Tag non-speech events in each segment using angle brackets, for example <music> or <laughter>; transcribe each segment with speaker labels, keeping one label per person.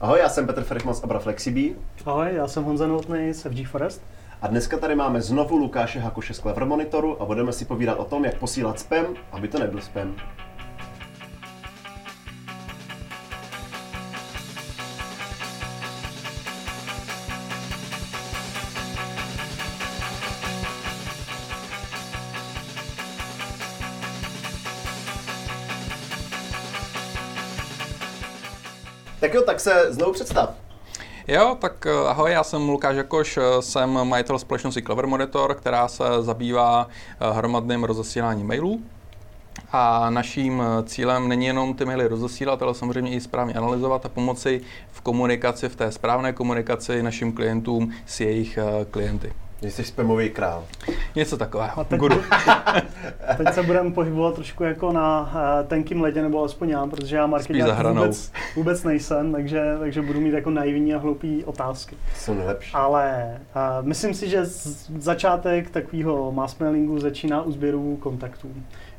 Speaker 1: Ahoj, já jsem Petr Ferchman z Abra Flexibí.
Speaker 2: Ahoj, já jsem Honza Novotný z FG Forest.
Speaker 1: A dneska tady máme znovu Lukáše Hakoše z Clever Monitoru a budeme si povídat o tom, jak posílat spam, aby to nebyl spam. Se znovu představ.
Speaker 3: Jo, tak eh, ahoj, já jsem Lukáš Jakoš, eh, jsem majitel společnosti Clever Monitor, která se zabývá eh, hromadným rozesíláním mailů. A naším cílem není jenom ty maily rozesílat, ale samozřejmě i správně analyzovat a pomoci v komunikaci, v té správné komunikaci našim klientům s jejich klienty.
Speaker 1: Jsi spamový král.
Speaker 3: Něco takového.
Speaker 2: A teď, Guru. <laughs> teď se budeme pohybovat trošku jako na uh, tenkým ledě, nebo alespoň já, protože já marketing vůbec, vůbec nejsem, takže, takže budu mít jako naivní a hloupý otázky.
Speaker 1: Jsou nejlepší.
Speaker 2: Ale uh, myslím si, že z, začátek takového mass mailingu začíná u sběru kontaktů.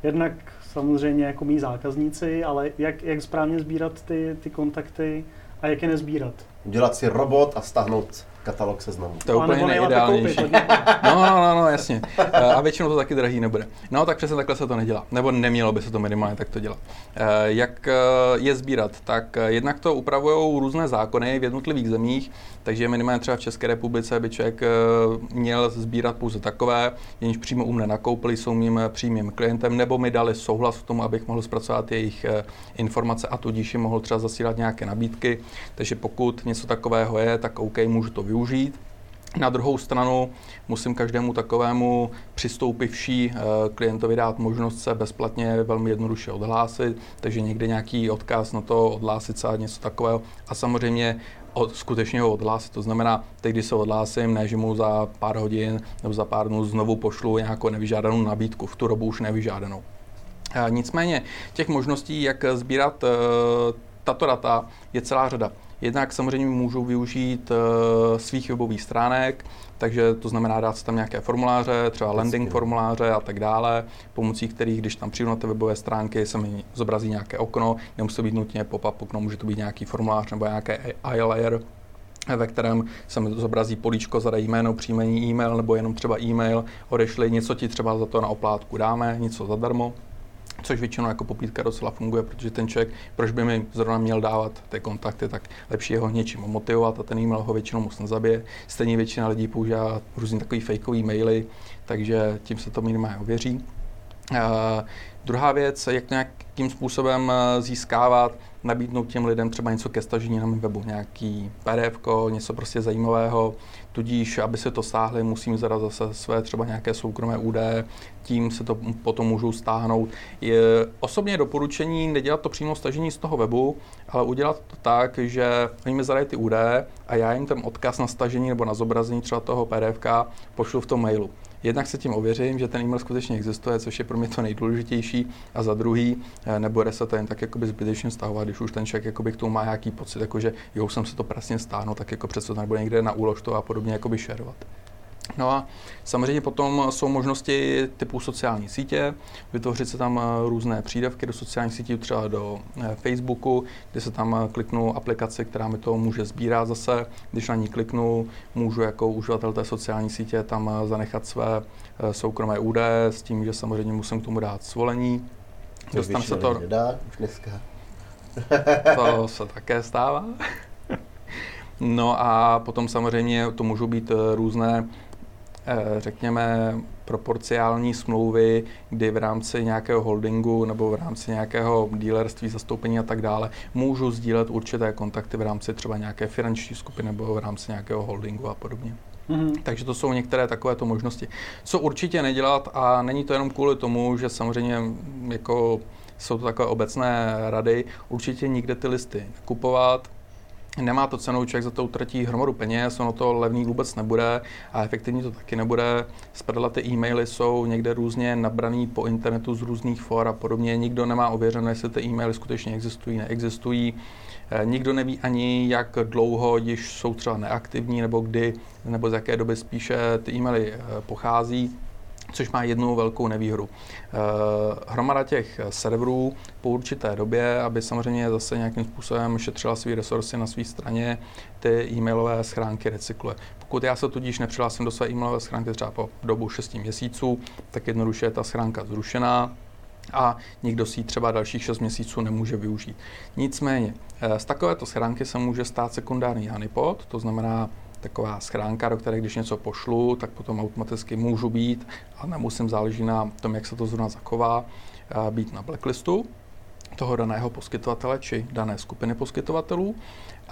Speaker 2: Jednak samozřejmě jako mý zákazníci, ale jak, jak správně sbírat ty, ty kontakty a jak je nezbírat.
Speaker 1: Udělat si robot a stáhnout katalog seznamu.
Speaker 3: To je úplně nejideálnější. no, <laughs> no, no, no, jasně. Eh, a většinou to taky drahý nebude. No, tak přesně takhle se to nedělá. Nebo nemělo by se to minimálně takto dělat. Eh, jak eh, je sbírat? Tak jednak to upravují různé zákony v jednotlivých zemích, takže minimálně třeba v České republice by člověk měl sbírat pouze takové, jenž přímo u mne nakoupili, jsou mým přímým klientem, nebo mi dali souhlas k tomu, abych mohl zpracovat jejich informace a tudíž jim mohl třeba zasílat nějaké nabídky. Takže pokud něco takového je, tak OK, můžu to využít. Na druhou stranu musím každému takovému přistoupivší eh, klientovi dát možnost se bezplatně velmi jednoduše odhlásit, takže někde nějaký odkaz na to odhlásit se a něco takového. A samozřejmě od, skutečně ho odhlásit. To znamená, teď, když se odhlásím, ne, že mu za pár hodin nebo za pár dnů znovu pošlu nějakou nevyžádanou nabídku, v tu dobu už nevyžádanou. Nicméně těch možností, jak sbírat e, tato data, je celá řada. Jednak samozřejmě můžou využít uh, svých webových stránek, takže to znamená dát si tam nějaké formuláře, třeba landing formuláře a tak dále, pomocí kterých, když tam přijdu na ty webové stránky, se mi zobrazí nějaké okno, nemusí to být nutně pop-up okno, může to být nějaký formulář nebo nějaké iLayer, ve kterém se mi zobrazí políčko, zadají jméno, příjmení e-mail nebo jenom třeba e-mail, odešli, něco ti třeba za to na oplátku dáme, něco zadarmo což většinou jako popítka docela funguje, protože ten člověk, proč by mi zrovna měl dávat ty kontakty, tak lepší je ho něčím motivovat a ten e-mail ho většinou moc nezabije. Stejně většina lidí používá různý takový fakeový maily, takže tím se to minimálně ověří. Uh, druhá věc, jak nějakým způsobem eh, získávat, nabídnout těm lidem třeba něco ke stažení na mém webu, nějaký PDF, něco prostě zajímavého, tudíž, aby se to stáhli, musím zadat zase své třeba nějaké soukromé údaje, tím se to potom můžou stáhnout. Je osobně doporučení nedělat to přímo stažení z toho webu, ale udělat to tak, že oni mi zadají ty údaje a já jim ten odkaz na stažení nebo na zobrazení třeba toho PDF pošlu v tom mailu. Jednak se tím ověřím, že ten e-mail skutečně existuje, což je pro mě to nejdůležitější, a za druhý, eh, nebude se to jen tak jakoby zbytečně stahovat, když už ten člověk jakoby k tomu má nějaký pocit, jako že jo, jsem se to prasně stáhnul, tak jako přece to nebude někde na úlož a podobně jakoby šerovat. No a samozřejmě potom jsou možnosti typu sociální sítě, vytvořit se tam eh, různé přídavky do sociálních sítí, třeba do eh, Facebooku, kde se tam eh, kliknu aplikaci, která mi to může sbírat zase. Když na ní kliknu, můžu jako uživatel té sociální sítě tam zanechat své soukromé údaje s tím, že samozřejmě musím k tomu dát svolení.
Speaker 1: Dostanu se to... Nedá už dneska. <laughs>
Speaker 3: to se také stává. <laughs> No a potom samozřejmě to můžou být různé řekněme, proporciální smlouvy, kdy v rámci nějakého holdingu nebo v rámci nějakého dílerství, zastoupení a tak dále můžu sdílet určité kontakty v rámci třeba nějaké finanční skupiny nebo v rámci nějakého holdingu a podobně. Mm-hmm. Takže to jsou některé takovéto možnosti. Co určitě nedělat, a není to jenom kvůli tomu, že samozřejmě jako jsou to takové obecné rady, určitě nikde ty listy kupovat, Nemá to cenu, člověk za to utratí hromadu peněz, ono to levný vůbec nebude a efektivní to taky nebude. Zpadala ty e-maily jsou někde různě nabraný po internetu z různých for a podobně. Nikdo nemá ověřeno, jestli ty e-maily skutečně existují, neexistují. Eh, nikdo neví ani, jak dlouho, když jsou třeba neaktivní, nebo kdy, nebo z jaké doby spíše ty e-maily eh, pochází. Což má jednu velkou nevýhodu. Eh, hromada těch serverů po určité době, aby samozřejmě zase nějakým způsobem šetřila své resursy na své straně, ty e-mailové schránky recykluje. Pokud já se tudíž nepřihlásím do své e-mailové schránky třeba po dobu 6 měsíců, tak jednoduše je ta schránka zrušená, a nikdo si ji třeba dalších 6 měsíců nemůže využít. Nicméně, eh, z takovéto schránky se může stát sekundární honeypot, to znamená taková schránka, do které když něco pošlu, tak potom automaticky můžu být, a nemusím záleží na tom, jak se to zrovna zachová, eh, být na blacklistu toho daného poskytovatele či dané skupiny poskytovatelů.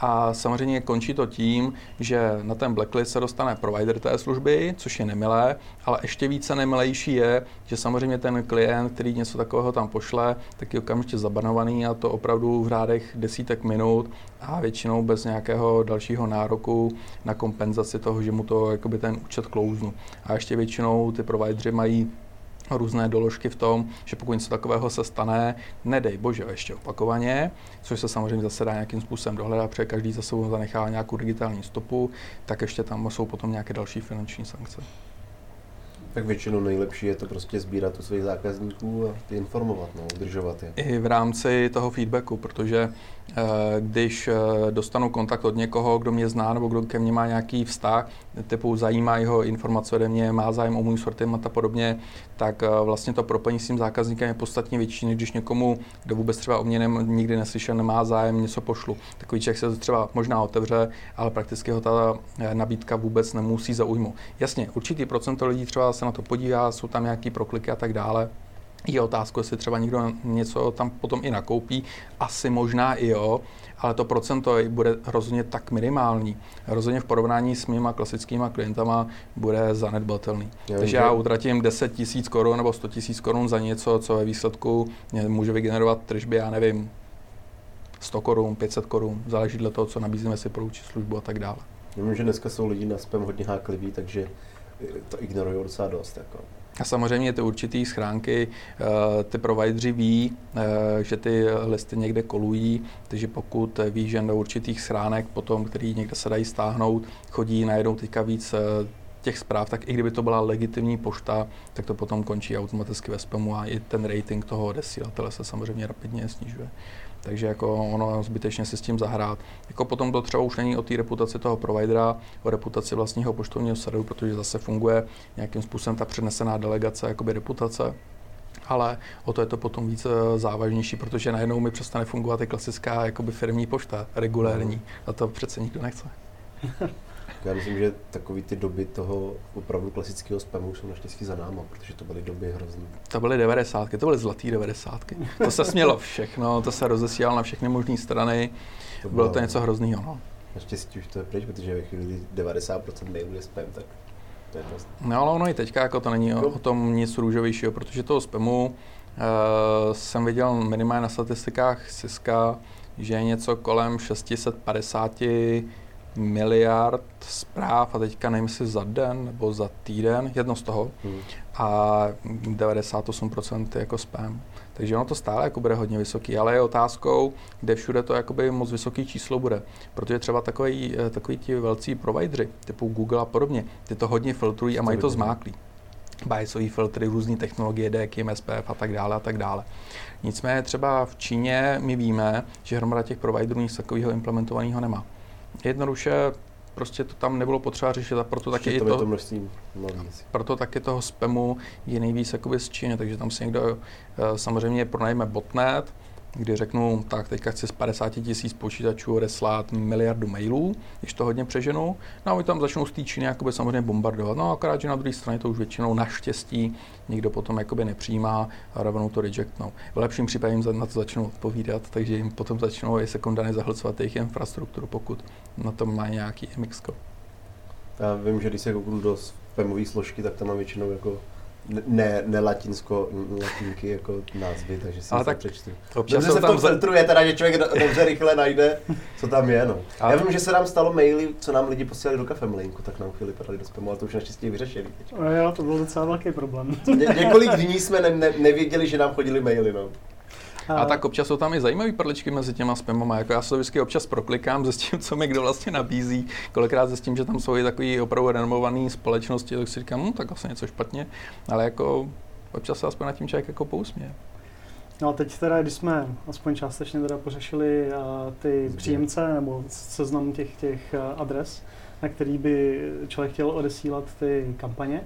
Speaker 3: A samozřejmě končí to tím, že na ten blacklist se dostane provider té služby, což je nemilé, ale ještě více nemilejší je, že samozřejmě ten klient, který něco takového tam pošle, tak je okamžitě zabanovaný a to opravdu v řádech desítek minut a většinou bez nějakého dalšího nároku na kompenzaci toho, že mu to jakoby ten účet klouznu. A ještě většinou ty provideři mají různé doložky v tom, že pokud něco takového se stane, nedej bože ještě opakovaně, což se samozřejmě zase dá nějakým způsobem dohledat, protože každý za sebou zanechá nějakou digitální stopu, tak ještě tam jsou potom nějaké další finanční sankce.
Speaker 1: Tak většinou nejlepší je to prostě sbírat u svých zákazníků a ty informovat, no, udržovat je.
Speaker 3: I v rámci toho feedbacku, protože když eh, dostanu kontakt od někoho, kdo mě zná nebo kdo ke mně má nějaký vztah, typu zajímá jeho informace ode mě, má zájem o můj sortiment a podobně, tak eh, vlastně to propojení s tím zákazníkem je podstatně větší, než když někomu, kdo vůbec třeba o mě nem, nikdy neslyšel, nemá zájem, něco pošlu. Takový člověk se třeba možná otevře, ale prakticky ho ta nabídka vůbec nemusí zaujmout. Jasně, určitý procento lidí třeba se na to podívá, jsou tam nějaký prokliky a tak dále. Je otázka, jestli třeba někdo něco tam potom i nakoupí, asi možná i jo, ale to procento bude rozhodně tak minimální. Rozhodně v porovnání s mýma klasickýma klientama bude zanedbatelný. Já Takže já utratím 10 tisíc korun nebo 100 tisíc korun za něco, co ve výsledku může vygenerovat tržby, já nevím, 100 korun, 500 korun, záleží dle toho, co nabízíme si pro službu a tak dále.
Speaker 1: Vím, že dneska jsou lidi na spam hodně hákliví, takže to ignorují docela dost. Jako.
Speaker 3: A samozřejmě ty určitý schránky, eh, ty provideri ví, eh, že ty listy někde kolují, takže pokud ví, že do určitých schránek potom, který někde se dají stáhnout, chodí najednou teďka víc eh, těch zpráv, tak i kdyby to byla legitimní pošta, tak to potom končí automaticky ve spamu a i ten rating toho odesílatele se samozřejmě rapidně snižuje. Takže jako ono zbytečně si s tím zahrát. Jako potom to třeba už není o té reputaci toho providera, o reputaci vlastního poštovního serveru, protože zase funguje nějakým způsobem ta přenesená delegace, jakoby reputace. Ale o to je to potom více závažnější, protože najednou mi přestane fungovat i klasická jakoby firmní pošta, regulérní. A to přece nikdo nechce. <laughs>
Speaker 1: Já myslím, že takový ty doby toho opravdu klasického spamu jsou naštěstí za náma, protože to byly doby hrozné.
Speaker 3: To byly 90. to byly zlatý 90. To se smělo všechno, to se rozesílalo na všechny možné strany. To bylo, bylo to něco hrozného. No.
Speaker 1: Naštěstí už to je pryč, protože ve chvíli 90% mailů je spam, tak to je dost.
Speaker 3: No ale ono i teďka jako to není o, o tom nic růžovějšího, protože toho spamu uh, jsem viděl minimálně na statistikách Siska, že je něco kolem 650 miliard zpráv a teďka nevím, jestli za den nebo za týden, jedno z toho. Hmm. A 98% je jako spam. Takže ono to stále jako bude hodně vysoký, ale je otázkou, kde všude to jakoby moc vysoký číslo bude. Protože třeba takový, eh, takový ti velcí provideři, typu Google a podobně, ty to hodně filtrují a mají to zmáklý. Biasový filtry, různé technologie, DKIM, SPF a tak dále a tak dále. Nicméně třeba v Číně my víme, že hromada těch providerů nic takového implementovaného nemá. Jednoduše prostě to tam nebylo potřeba řešit a proto taky, to, to, proto taky toho spamu je nejvíc jakoby z Číny, takže tam si někdo eh, samozřejmě pronajme botnet, kdy řeknu, tak teďka chci z 50 tisíc počítačů reslát miliardu mailů, když to hodně přeženu, no a oni tam začnou z té Číny jakoby samozřejmě bombardovat. No akorát, že na druhé straně to už většinou naštěstí nikdo potom jakoby nepřijímá a rovnou to rejectnou. V lepším případě jim na to začnou odpovídat, takže jim potom začnou i sekundárně zahlcovat jejich infrastrukturu, pokud na tom má nějaký MX.
Speaker 1: Já vím, že když se kouknu do spamové složky, tak tam mám většinou jako ne, ne latinsko, latinky jako názvy, takže si tak přečtu. Občas se v tom filtruje, teda, že člověk dobře rychle najde, co tam je. No. Já vím, že se nám stalo maily, co nám lidi posílali do kafemlinku, tak nám chvíli padali do spamu, ale to už naštěstí vyřešili. Teď.
Speaker 2: A jo, to byl docela velký problém.
Speaker 1: Ně, několik dní jsme ne, ne, nevěděli, že nám chodili maily. No.
Speaker 3: A tak občas jsou tam i zajímavé perličky mezi těma spamama. Jako já se to vždycky občas proklikám <laughs> se s tím, co mi kdo vlastně nabízí. Kolikrát s tím, že tam jsou i takový opravdu renomované společnosti, tak si říkám, hm, tak asi něco špatně. Ale jako občas se aspoň na tím člověk jako pousměje.
Speaker 2: No a teď teda, když jsme aspoň částečně teda pořešili uh, ty příjemce nebo seznam těch, těch uh, adres, na který by člověk chtěl odesílat ty kampaně,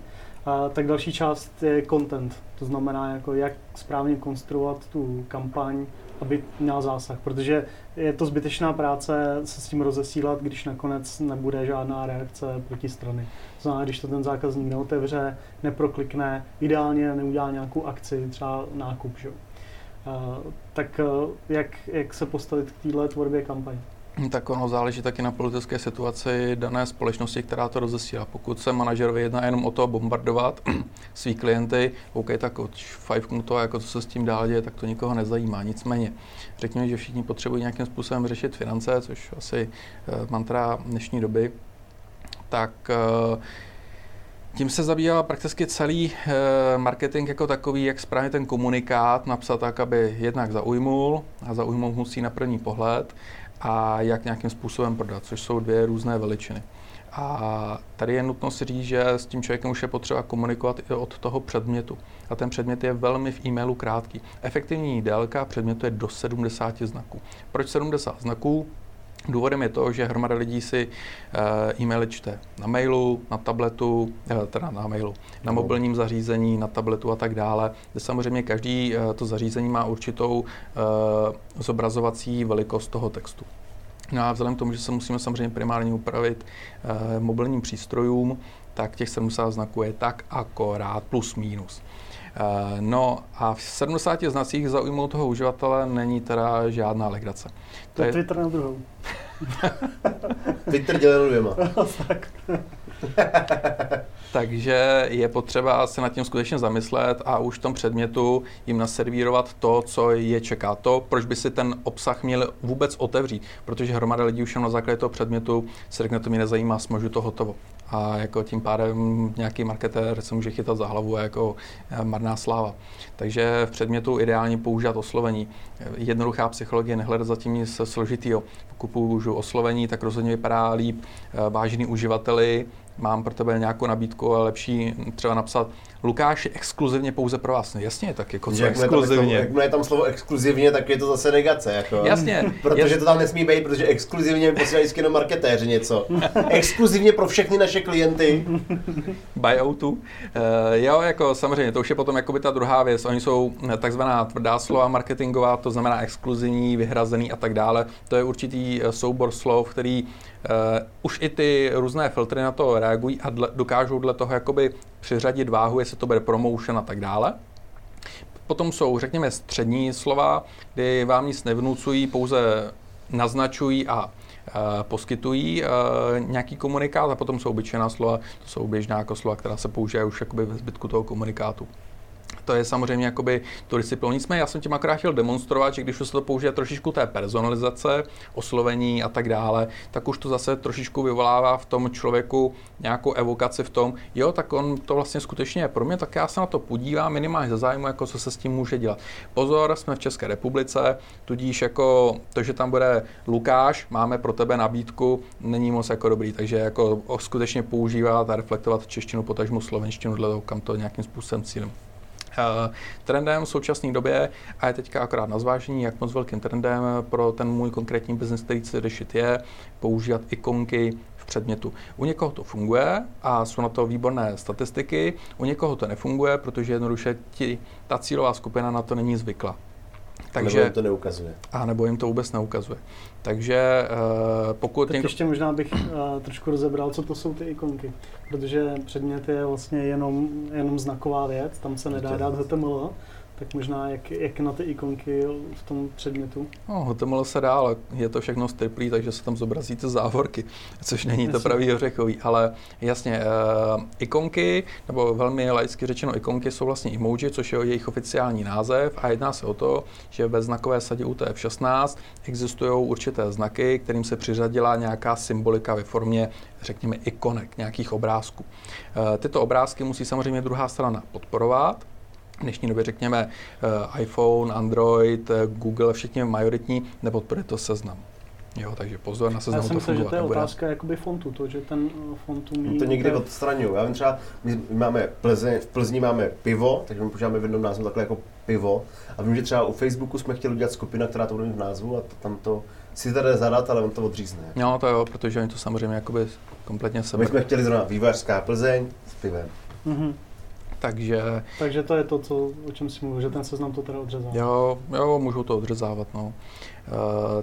Speaker 2: uh, tak další část je content. To znamená, jako jak správně konstruovat tu kampaň, aby měla zásah, protože je to zbytečná práce se s tím rozesílat, když nakonec nebude žádná reakce proti strany. To znamená, když to ten zákazník neotevře, neproklikne, ideálně neudělá nějakou akci, třeba nákup. Že? tak eh, jak, jak se postavit k téhle tvorbě kampaně?
Speaker 3: Tak ono záleží taky na politické situaci dané společnosti, která to rozesílá. Pokud se manažerovi jedná jenom o to bombardovat <clears throat> svý klienty, OK, tak od five to, jako co se s tím dál děje, tak to nikoho nezajímá. Nicméně, řekněme, že všichni potřebují nějakým způsobem řešit finance, což asi uh, mantra dnešní doby, tak uh, tím se zabývá prakticky celý e, marketing jako takový, jak správně ten komunikát napsat tak, aby jednak zaujmul a zaujmul musí na první pohled a jak nějakým způsobem prodat, což jsou dvě různé veličiny. A tady je nutno si říct, že s tím člověkem už je potřeba komunikovat i od toho předmětu. A ten předmět je velmi v e-mailu krátký. Efektivní délka předmětu je do 70 znaků. Proč 70 znaků? Důvodem je to, že hromada lidí si uh, e-maily čte na mailu, na tabletu, uh, teda na mailu, na mobilním zařízení, na tabletu a tak dále, kde samozřejmě každý uh, to zařízení má určitou zobrazovací velikost toho textu. No a vzhledem k tomu, že se musíme samozřejmě primárně upravit mobilním přístrojům, tak těch 70 znaků je tak akorát plus minus. Uh, no a v 70 znacích zaujmout toho uživatele není teda žádná legrace.
Speaker 2: To, to je Twitter na druhou. <laughs>
Speaker 1: Twitter dělal dvěma. <laughs>
Speaker 2: tak. <laughs>
Speaker 3: Takže je potřeba se nad tím skutečně zamyslet a už v tom předmětu jim naservírovat to, co je čeká. To, proč by si ten obsah měl vůbec otevřít, protože hromada lidí už na základě toho předmětu se řekne, to mě nezajímá, smažu to hotovo. A jako tím pádem nějaký marketér se může chytat za hlavu a jako eh, marná sláva. Takže v předmětu ideálně používat oslovení. Jednoduchá psychologie, nehledat zatím nic složitýho. Pokud použiju oslovení, tak rozhodně vypadá líp eh, vážený uživateli, mám pro tebe nějakou nabídku a lepší třeba napsat Lukáš exkluzivně pouze pro vás. No, jasně, tak jako co exkluzivně.
Speaker 1: Jak je tam slovo exkluzivně, tak je to zase negace. Jako,
Speaker 3: jasně. <laughs>
Speaker 1: Protože jasně. to tam nesmí být, protože exkluzivně posílají jenom marketéři něco. <laughs> exkluzivně pro všechny naše klienty.
Speaker 3: Buyoutu. Uh, jo, jako samozřejmě, to už je potom jakoby ta druhá věc. Oni jsou takzvaná tvrdá slova marketingová, to znamená exkluzivní, vyhrazený a tak dále. To je určitý eh, soubor slov, který uh, už i ty různé filtry na to reagují a dle, dokážou dle toho jakoby přiřadit váhu, jestli to bude promotion a tak dále. Potom jsou, řekněme, střední slova, kdy vám nic nevnucují, pouze naznačují a e, poskytují e, nějaký komunikát a potom jsou obyčejná slova, to jsou běžná jako slova, která se používají už jakoby ve zbytku toho komunikátu to je samozřejmě jakoby to disciplínu. Nicméně já jsem tím akorát chtěl demonstrovat, že když už se to použije trošičku té personalizace, oslovení a tak dále, tak už to zase trošičku vyvolává v tom člověku nějakou evokaci v tom, jo, tak on to vlastně skutečně je pro mě, tak já se na to podívám minimálně za zájmu, jako co se s tím může dělat. Pozor, jsme v České republice, tudíž jako to, že tam bude Lukáš, máme pro tebe nabídku, není moc jako dobrý, takže jako skutečně používat a reflektovat češtinu, potažmu slovenštinu, dle toho, kam to nějakým způsobem cílem. Eh, trendem v současné době, a je teďka akorát na zvážení, jak moc velkým trendem pro ten můj konkrétní biznis, který chci řešit, je používat ikonky v předmětu. U někoho to funguje a jsou na to výborné statistiky, u někoho to nefunguje, protože jednoduše ti, ta cílová skupina na to není zvykla.
Speaker 1: Takže, nebo jim to neukazuje.
Speaker 3: A nebo jim to vůbec neukazuje. Takže uh, pokud...
Speaker 2: Tak někdo... ještě možná bych uh, trošku rozebral, co to jsou ty ikonky. Protože předmět je vlastně jenom, jenom znaková věc, tam se nedá dát HTML, tak možná jak, jak na ty ikonky v tom předmětu?
Speaker 3: No, HTML se dá, ale je to všechno striplý, takže se tam zobrazí ty závorky, což není to pravý ořechový. Ale jasně, uh, ikonky, nebo velmi laicky řečeno ikonky, jsou vlastně emoji, což je jejich oficiální název a jedná se o to, že ve znakové sadě UTF-16 existují určité znaky, kterým se přiřadila nějaká symbolika ve formě, řekněme, ikonek, nějakých obrázků. Uh, tyto obrázky musí samozřejmě druhá strana podporovat, v dnešní době řekněme iPhone, Android, Google, všichni majoritní, nepodporuje to seznam. Jo, takže pozor na seznam.
Speaker 2: Já jsem myslel, že to je nebude. otázka jakoby fontu, to, že ten font umí...
Speaker 1: No to někdy te... odstraňují. Já vím třeba, my máme Plze, v Plzni máme pivo, takže my používáme v jednom názvu takhle jako pivo. A vím, že třeba u Facebooku jsme chtěli udělat skupina, která to bude v názvu a to, tam to si tady zadat, ale on to odřízne.
Speaker 3: No to jo, protože oni to samozřejmě jakoby kompletně sebe.
Speaker 1: My jsme chtěli zrovna vývařská Plzeň s pivem. Mm-hmm.
Speaker 3: Takže...
Speaker 2: Takže to je to, co, o čem si mluvil, že ten seznam to teda odřezává.
Speaker 3: Jo, jo, můžou to odřezávat, no. Uh,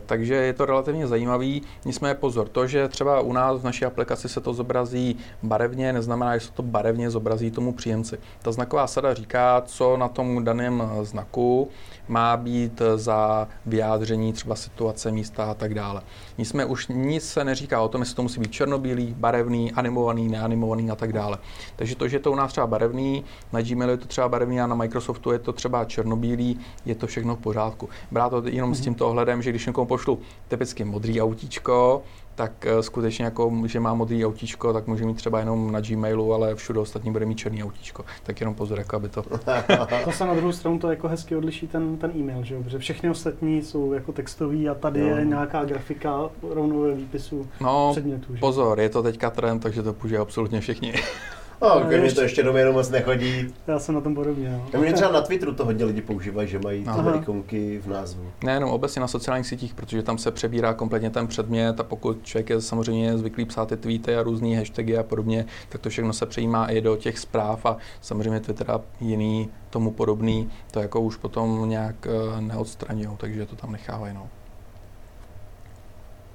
Speaker 3: takže je to relativně zajímavý. Nicméně pozor, to, že třeba u nás v naší aplikaci se to zobrazí barevně, neznamená, že se to barevně zobrazí tomu příjemci. Ta znaková sada říká, co na tom daném znaku má být za vyjádření třeba situace, místa a tak dále. Nicméně už nic se neříká o tom, jestli to musí být černobílý, barevný, animovaný, neanimovaný a tak dále. Takže to, že to u nás třeba barevný, na Gmailu je to třeba barevný a na Microsoftu je to třeba černobílý, je to všechno v pořádku. Brát to jenom mm-hmm. s mhm. tímto ohledem, že když někomu pošlu typicky modrý autíčko, tak eh, skutečně jako, že má modrý autíčko, tak může mít třeba jenom na Gmailu, ale všude ostatní bude mít černý autíčko. Tak jenom pozor, jako aby to... <laughs>
Speaker 2: to se na druhou stranu to jako hezky odliší ten, ten e-mail, že jo? Protože všechny ostatní jsou jako textový a tady jo. je nějaká grafika rovnou ve výpisu
Speaker 3: no,
Speaker 2: předmětů. Že?
Speaker 3: pozor, je to teďka trend, takže to použije absolutně všichni. <laughs>
Speaker 1: No, no mě to ještě doménu moc nechodí.
Speaker 2: Já jsem na tom podobně. No.
Speaker 1: mě třeba na Twitteru to hodně lidi používají, že mají ty ikonky v názvu.
Speaker 3: Ne, jenom obecně na sociálních sítích, protože tam se přebírá kompletně ten předmět a pokud člověk je samozřejmě zvyklý psát ty tweety a různé hashtagy a podobně, tak to všechno se přijímá i do těch zpráv a samozřejmě Twitter a jiný tomu podobný, to jako už potom nějak eh, neodstraňují, takže to tam nechávají. No.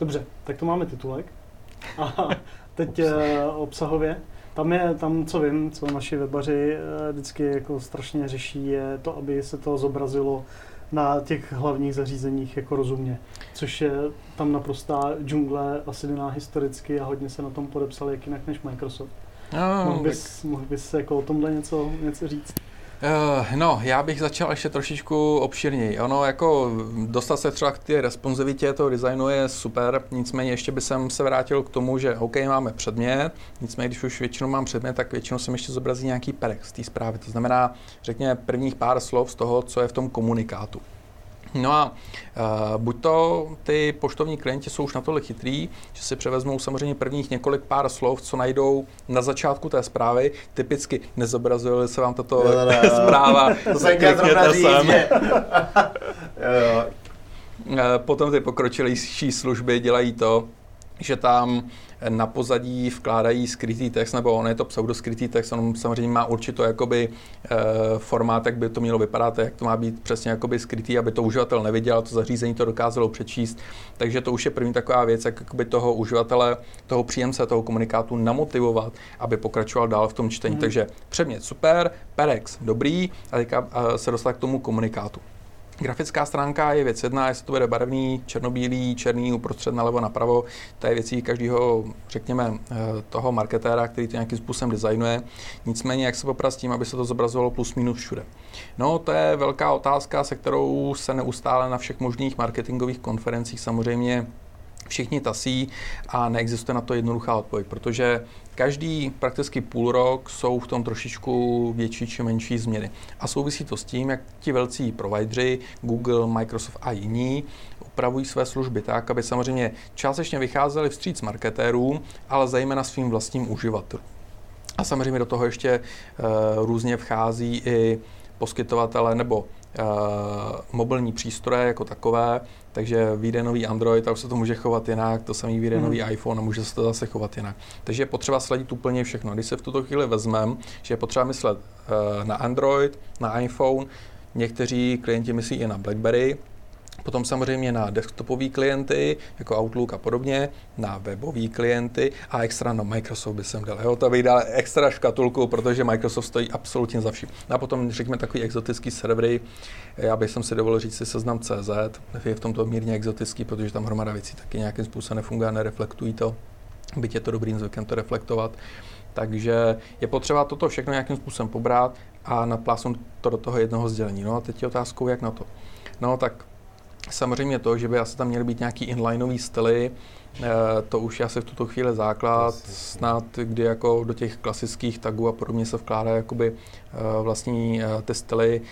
Speaker 2: Dobře, tak to máme titulek. A teď uh, obsahově. Tam je, tam co vím, co naši webaři eh, vždycky jako strašně řeší, je to, aby se to zobrazilo na těch hlavních zařízeních jako rozumně. Což je tam naprostá džungle, asi daná historicky a hodně se na tom podepsali jak jinak než Microsoft. No, mohl bys, mohl bys jako o tomhle něco, něco říct?
Speaker 3: Uh, no, já bych začal ještě trošičku obširněji. Ono jako dostat se třeba k té responsivitě toho designu je super, nicméně ještě by jsem se vrátil k tomu, že OK, máme předmět, nicméně když už většinou mám předmět, tak většinou jsem ještě zobrazí nějaký perek z té zprávy. To znamená, řekněme, prvních pár slov z toho, co je v tom komunikátu. No a uh, buď to ty poštovní klienti jsou už natolik chytrý, že si převezmou samozřejmě prvních několik pár slov, co najdou na začátku té zprávy. Typicky nezobrazuje se vám tato jo, no, no, <laughs> zpráva.
Speaker 1: To se zrovna <laughs> říct,
Speaker 3: Potom ty pokročilejší služby dělají to, že tam na pozadí vkládají skrytý text, nebo on je to pseudoskrytý text, on samozřejmě má určitou jakoby e, formát, jak by to mělo vypadat, jak to má být přesně jakoby skrytý, aby to uživatel neviděl, to zařízení to dokázalo přečíst. Takže to už je první taková věc, jak jakoby toho uživatele, toho příjemce, toho komunikátu namotivovat, aby pokračoval dál v tom čtení. Mm. Takže předmět super, Perex dobrý, a teďka se dostat k tomu komunikátu. Grafická stránka je věc jedna, jestli to bude barevný, černobílý, černý, uprostřed nalevo, napravo. To je věcí každého, řekněme, eh, toho marketéra, který to nějakým způsobem designuje. Nicméně, jak se poprat s tím, aby se to zobrazovalo plus minus všude. No, to je velká otázka, se kterou se neustále na všech možných marketingových konferencích samozřejmě všichni tasí a neexistuje na to jednoduchá odpověď, protože každý prakticky půl rok jsou v tom trošičku větší či menší změny. A souvisí to s tím, jak ti velcí provideři, Google, Microsoft a jiní, upravují své služby tak, aby samozřejmě částečně vycházeli vstříc marketérům, ale zejména svým vlastním uživatelům. A samozřejmě do toho ještě uh, různě vchází i poskytovatele nebo uh, mobilní přístroje jako takové, takže vyjde nový Android a už se to může chovat jinak, to samý vyjde hmm. nový iPhone a může se to zase chovat jinak. Takže je potřeba sledit úplně všechno. Když se v tuto chvíli vezmeme, že je potřeba myslet uh, na Android, na iPhone, někteří klienti myslí i na BlackBerry, Potom samozřejmě na desktopové klienty, jako Outlook a podobně, na webové klienty a extra na Microsoft by jsem dal. Jo, to bych dal extra škatulku, protože Microsoft stojí absolutně za vším. A potom řekněme takový exotický servery, já bych si dovolil říct si seznam CZ, je v tomto mírně exotický, protože tam hromada věcí taky nějakým způsobem nefunguje, nereflektují to, byť je to dobrým zvykem to reflektovat. Takže je potřeba toto všechno nějakým způsobem pobrat a naplásnout to do toho jednoho sdělení. No a teď je otázkou, jak na to. No tak Samozřejmě to, že by asi tam měly být nějaký inlineový styly, eh, to už je asi v tuto chvíli základ, snad kdy jako do těch klasických tagů a podobně se vkládá jakoby eh, vlastní eh, ty styly,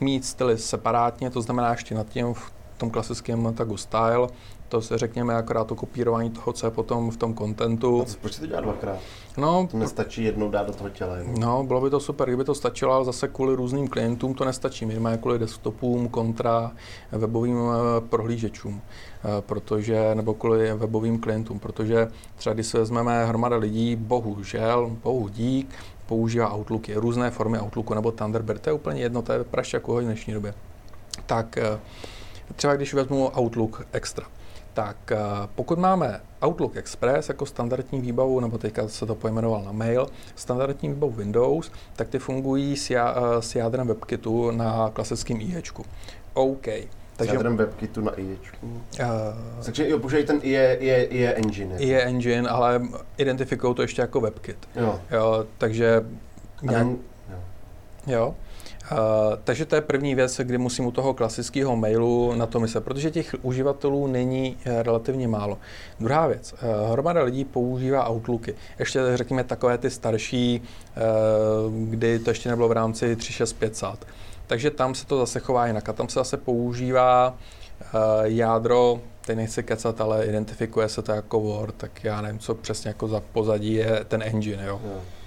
Speaker 3: mít styly separátně, to znamená ještě nad tím v tom klasickém tagu style, to se řekněme akorát to kopírování toho, co je potom v tom kontentu.
Speaker 1: Proč to dělat dvakrát?
Speaker 3: No,
Speaker 1: to nestačí jednou dát do toho těla. Jenom.
Speaker 3: No, bylo by to super, kdyby to stačilo, ale zase kvůli různým klientům to nestačí. My máme kvůli desktopům kontra webovým eh, prohlížečům, eh, protože, nebo kvůli webovým klientům, protože třeba když se vezmeme hromada lidí, bohužel, bohu dík, používá Outlooky, různé formy Outlooku nebo Thunderbird, to je úplně jedno, to je prašť jako v dnešní době. Tak eh, třeba když vezmu Outlook Extra, tak eh, pokud máme Outlook Express jako standardní výbavu, nebo teďka se to pojmenoval na mail, standardní výbavu Windows, tak ty fungují s, já, eh, s jádrem WebKitu na klasickém IEčku. OK.
Speaker 1: Takže, s jádrem WebKitu na IEčku. Uh, Takže jo, používají ten IE, IE, IE engine.
Speaker 3: IE engine, ale identifikují to ještě jako WebKit. Jo. jo takže nějak, jo. jo. Uh, takže to je první věc, kdy musím u toho klasického mailu na to myslet, protože těch uživatelů není uh, relativně málo. Druhá věc, uh, hromada lidí používá Outlooky. Ještě řekněme takové ty starší, kdy to ještě nebylo v rámci 36500. Takže tam se to zase chová jinak a tam se zase používá jádro, teď nechci kecat, ale identifikuje se to jako Word, tak já nevím, co přesně jako za pozadí je ten engine, jo. Yeah.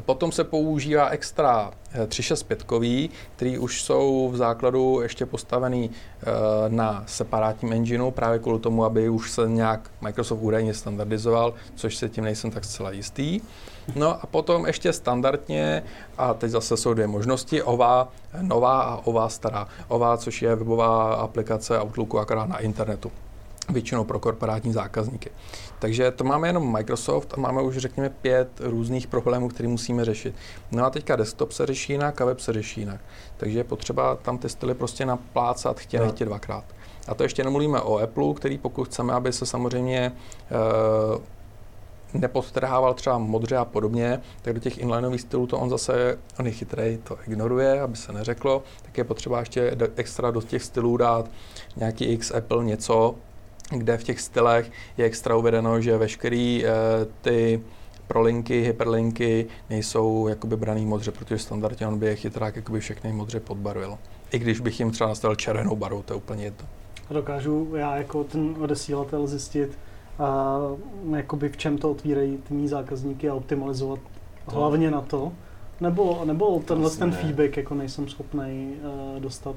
Speaker 3: Potom se používá extra 365, eh, který už jsou v základu ještě postavený eh, na separátním engineu, právě kvůli tomu, aby už se nějak Microsoft údajně standardizoval, což se tím nejsem tak zcela jistý. No a potom ještě standardně, a teď zase jsou dvě možnosti, OVA nová a OVA stará. OVA, což je webová aplikace Outlooku akorát na internetu většinou pro korporátní zákazníky. Takže to máme jenom Microsoft a máme už řekněme pět různých problémů, které musíme řešit. No a teďka desktop se řeší jinak a web se řeší jinak. Takže je potřeba tam ty styly prostě naplácat chtě, no. nechtě dvakrát. A to ještě nemluvíme o Apple, který pokud chceme, aby se samozřejmě uh, nepodtrhával třeba modře a podobně, tak do těch inlineových stylů to on zase, on je chytrý, to ignoruje, aby se neřeklo, tak je potřeba ještě extra do těch stylů dát nějaký X Apple něco, kde v těch stylech je extra uvedeno, že veškerý uh, ty prolinky, hyperlinky nejsou jakoby braný modře, protože standardně on by je chytrák jakoby všechny modře podbarvil. I když bych jim třeba nastavil červenou barvu, to je úplně jedno.
Speaker 2: Dokážu já jako ten odesílatel zjistit, a, jakoby v čem to otvírají ty mý zákazníky a optimalizovat to. hlavně na to? Nebo, nebo tenhle ten feedback jako nejsem schopný uh, dostat?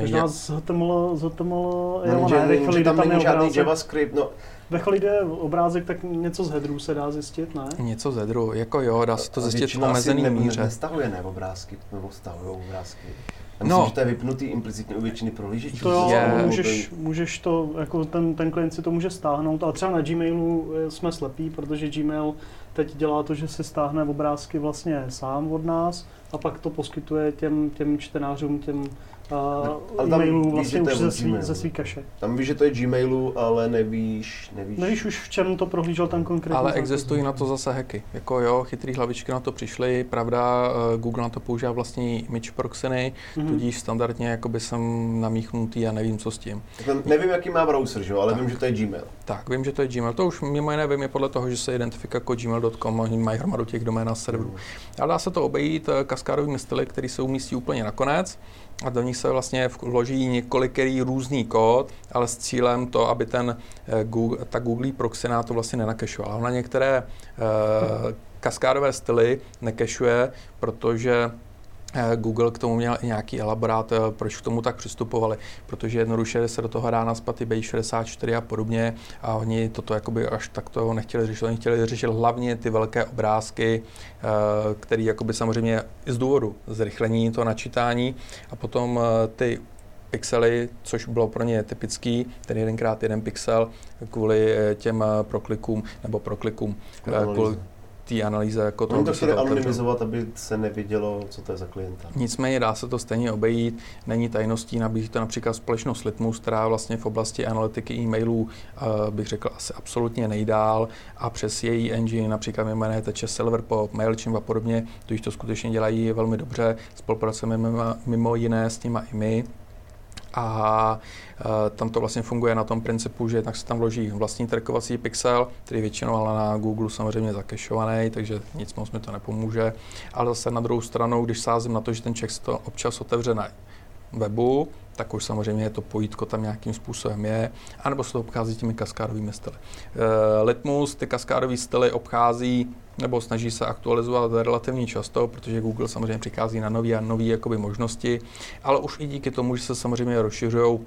Speaker 2: Možná z HTML, z HTML,
Speaker 1: jo, ne, ve chvíli, tam, tam není žádný obrázek. JavaScript, no.
Speaker 2: Ve chvíli jde obrázek, tak něco z headru se dá zjistit, ne?
Speaker 3: Něco z headru, jako jo, dá se to zjistit v omezený míře.
Speaker 1: Ne, nestahuje ne obrázky, nebo stahují obrázky. Myslím, no. že to je vypnutý implicitně u většiny prohlížečů.
Speaker 2: To jo, je. můžeš, můžeš to, jako ten, ten klient si to může stáhnout, ale třeba na Gmailu jsme slepí, protože Gmail teď dělá to, že si stáhne obrázky vlastně sám od nás a pak to poskytuje těm, těm čtenářům, těm uh, e-mailů vlastně už ze svý, ze svý kaše.
Speaker 1: Tam víš, že to je Gmailu, ale nevíš, nevíš.
Speaker 2: Nevíš už v čem to prohlížel ten konkrétní
Speaker 3: Ale existují na to zase hacky. Jako jo, chytrý hlavičky na to přišly, pravda, eh, Google na to používá vlastní image proxeny, mm-hmm. tudíž standardně jakoby jsem namíchnutý a nevím, co s tím.
Speaker 1: Tak nevím, jaký má browser, že? ale tak. vím, že to je Gmail.
Speaker 3: Tak, vím, že to je Gmail. To už mimo jiné vím je podle toho, že se identifikuje jako gmail.com, oni mají hromadu těch domén a serverů. Mm. Ale dá se to obejít eh, kaskádovými styly, které se umístí úplně nakonec a do nich se vlastně vloží několikerý různý kód, ale s cílem to, aby ten eh, Google, ta Google proxy na to vlastně nenakešovala. Ona některé uh, kaskádové styly nekešuje, protože Google k tomu měl i nějaký elaborát, eh, proč k tomu tak přistupovali, protože jednoduše se do toho dá naspat i B64 a podobně a oni toto jakoby až tak to nechtěli řešit, oni chtěli řešit hlavně ty velké obrázky, eh, které jakoby samozřejmě z důvodu zrychlení to načítání a potom ty pixely, což bylo pro ně typický, ten jedenkrát jeden pixel kvůli těm proklikům nebo proklikům, kvůli, té analýze. Jako
Speaker 1: Oni to chtěli anonymizovat, aby se nevidělo, co to je za klienta.
Speaker 3: Nicméně dá se to stejně obejít. Není tajností, nabízí to například společnost Litmus, která vlastně v oblasti analytiky e-mailů uh, bych řekl asi absolutně nejdál a přes její engine, například mimo jiné teče Silver po MailChimp a podobně, když to skutečně dělají velmi dobře, spolupracujeme mimo, mimo jiné s nimi i my A e, tam to vlastně funguje na tom principu, že jednak se tam vloží vlastní trackovací pixel, který většinou ale na Google samozřejmě zakešovaný, takže nic moc mi to nepomůže. Ale zase na druhou stranu, když sázím na to, že ten se to občas otevře na webu, tak už samozřejmě to pojítko tam nějakým způsobem je, anebo se to obchází těmi kaskádovými styly. E, Litmus ty kaskádové styly obchází nebo snaží se aktualizovat relativně často, protože Google samozřejmě přichází na nové a nové jakoby možnosti, ale už i díky tomu, že se samozřejmě rozšiřují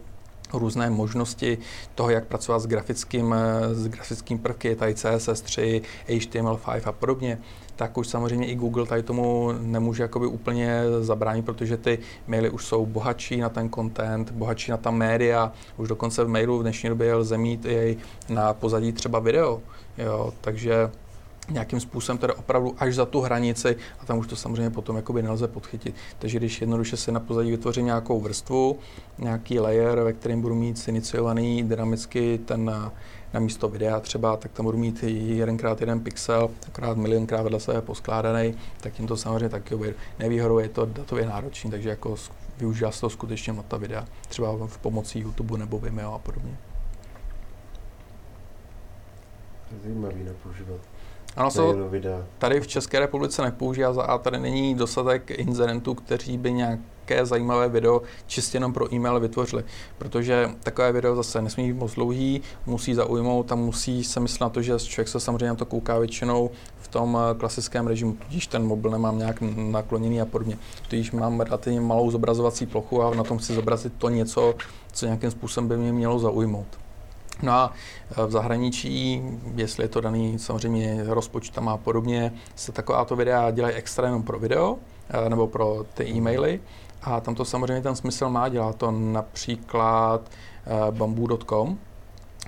Speaker 3: různé možnosti toho, jak pracovat s grafickým, s grafickým prvky, tady CSS3, HTML5 a podobně, tak už samozřejmě i Google tady tomu nemůže jakoby úplně zabránit, protože ty maily už jsou bohatší na ten content, bohatší na ta média, už dokonce v mailu v dnešní době lze mít i na pozadí třeba video, jo, takže nějakým způsobem teda opravdu až za tu hranici a tam už to samozřejmě potom jakoby nelze podchytit. Takže když jednoduše si na pozadí vytvořím nějakou vrstvu, nějaký layer, ve kterém budu mít iniciovaný dynamicky ten na místo videa třeba, tak tam budu mít jedenkrát jeden pixel, akorát milionkrát vedle sebe poskládaný, tak tím to samozřejmě taky objedu. Nevýhodou je to datově náročný, takže jako využívá se to skutečně na ta videa, třeba v pomocí YouTube nebo Vimeo a podobně.
Speaker 1: Zajímavý nepoužívat.
Speaker 3: Ano, so, tady v České republice nepoužívá a tady není dostatek inzerentů, kteří by nějaké zajímavé video čistě jenom pro e-mail vytvořili. Protože takové video zase nesmí být moc dlouhý, musí zaujmout a musí se myslet na to, že člověk se samozřejmě na to kouká většinou v tom eh, klasickém režimu, tudíž ten mobil nemám nějak nakloněný a podobně. Tudíž mám relativně malou zobrazovací plochu a na tom chci zobrazit to něco, co nějakým způsobem by mě mělo zaujmout. No a e, v zahraničí, jestli je to daný samozřejmě rozpočtama a podobně, se takováto videa dělají extra jenom pro video e, nebo pro ty e-maily. A tam to samozřejmě ten smysl má, dělá to například e, bamboo.com,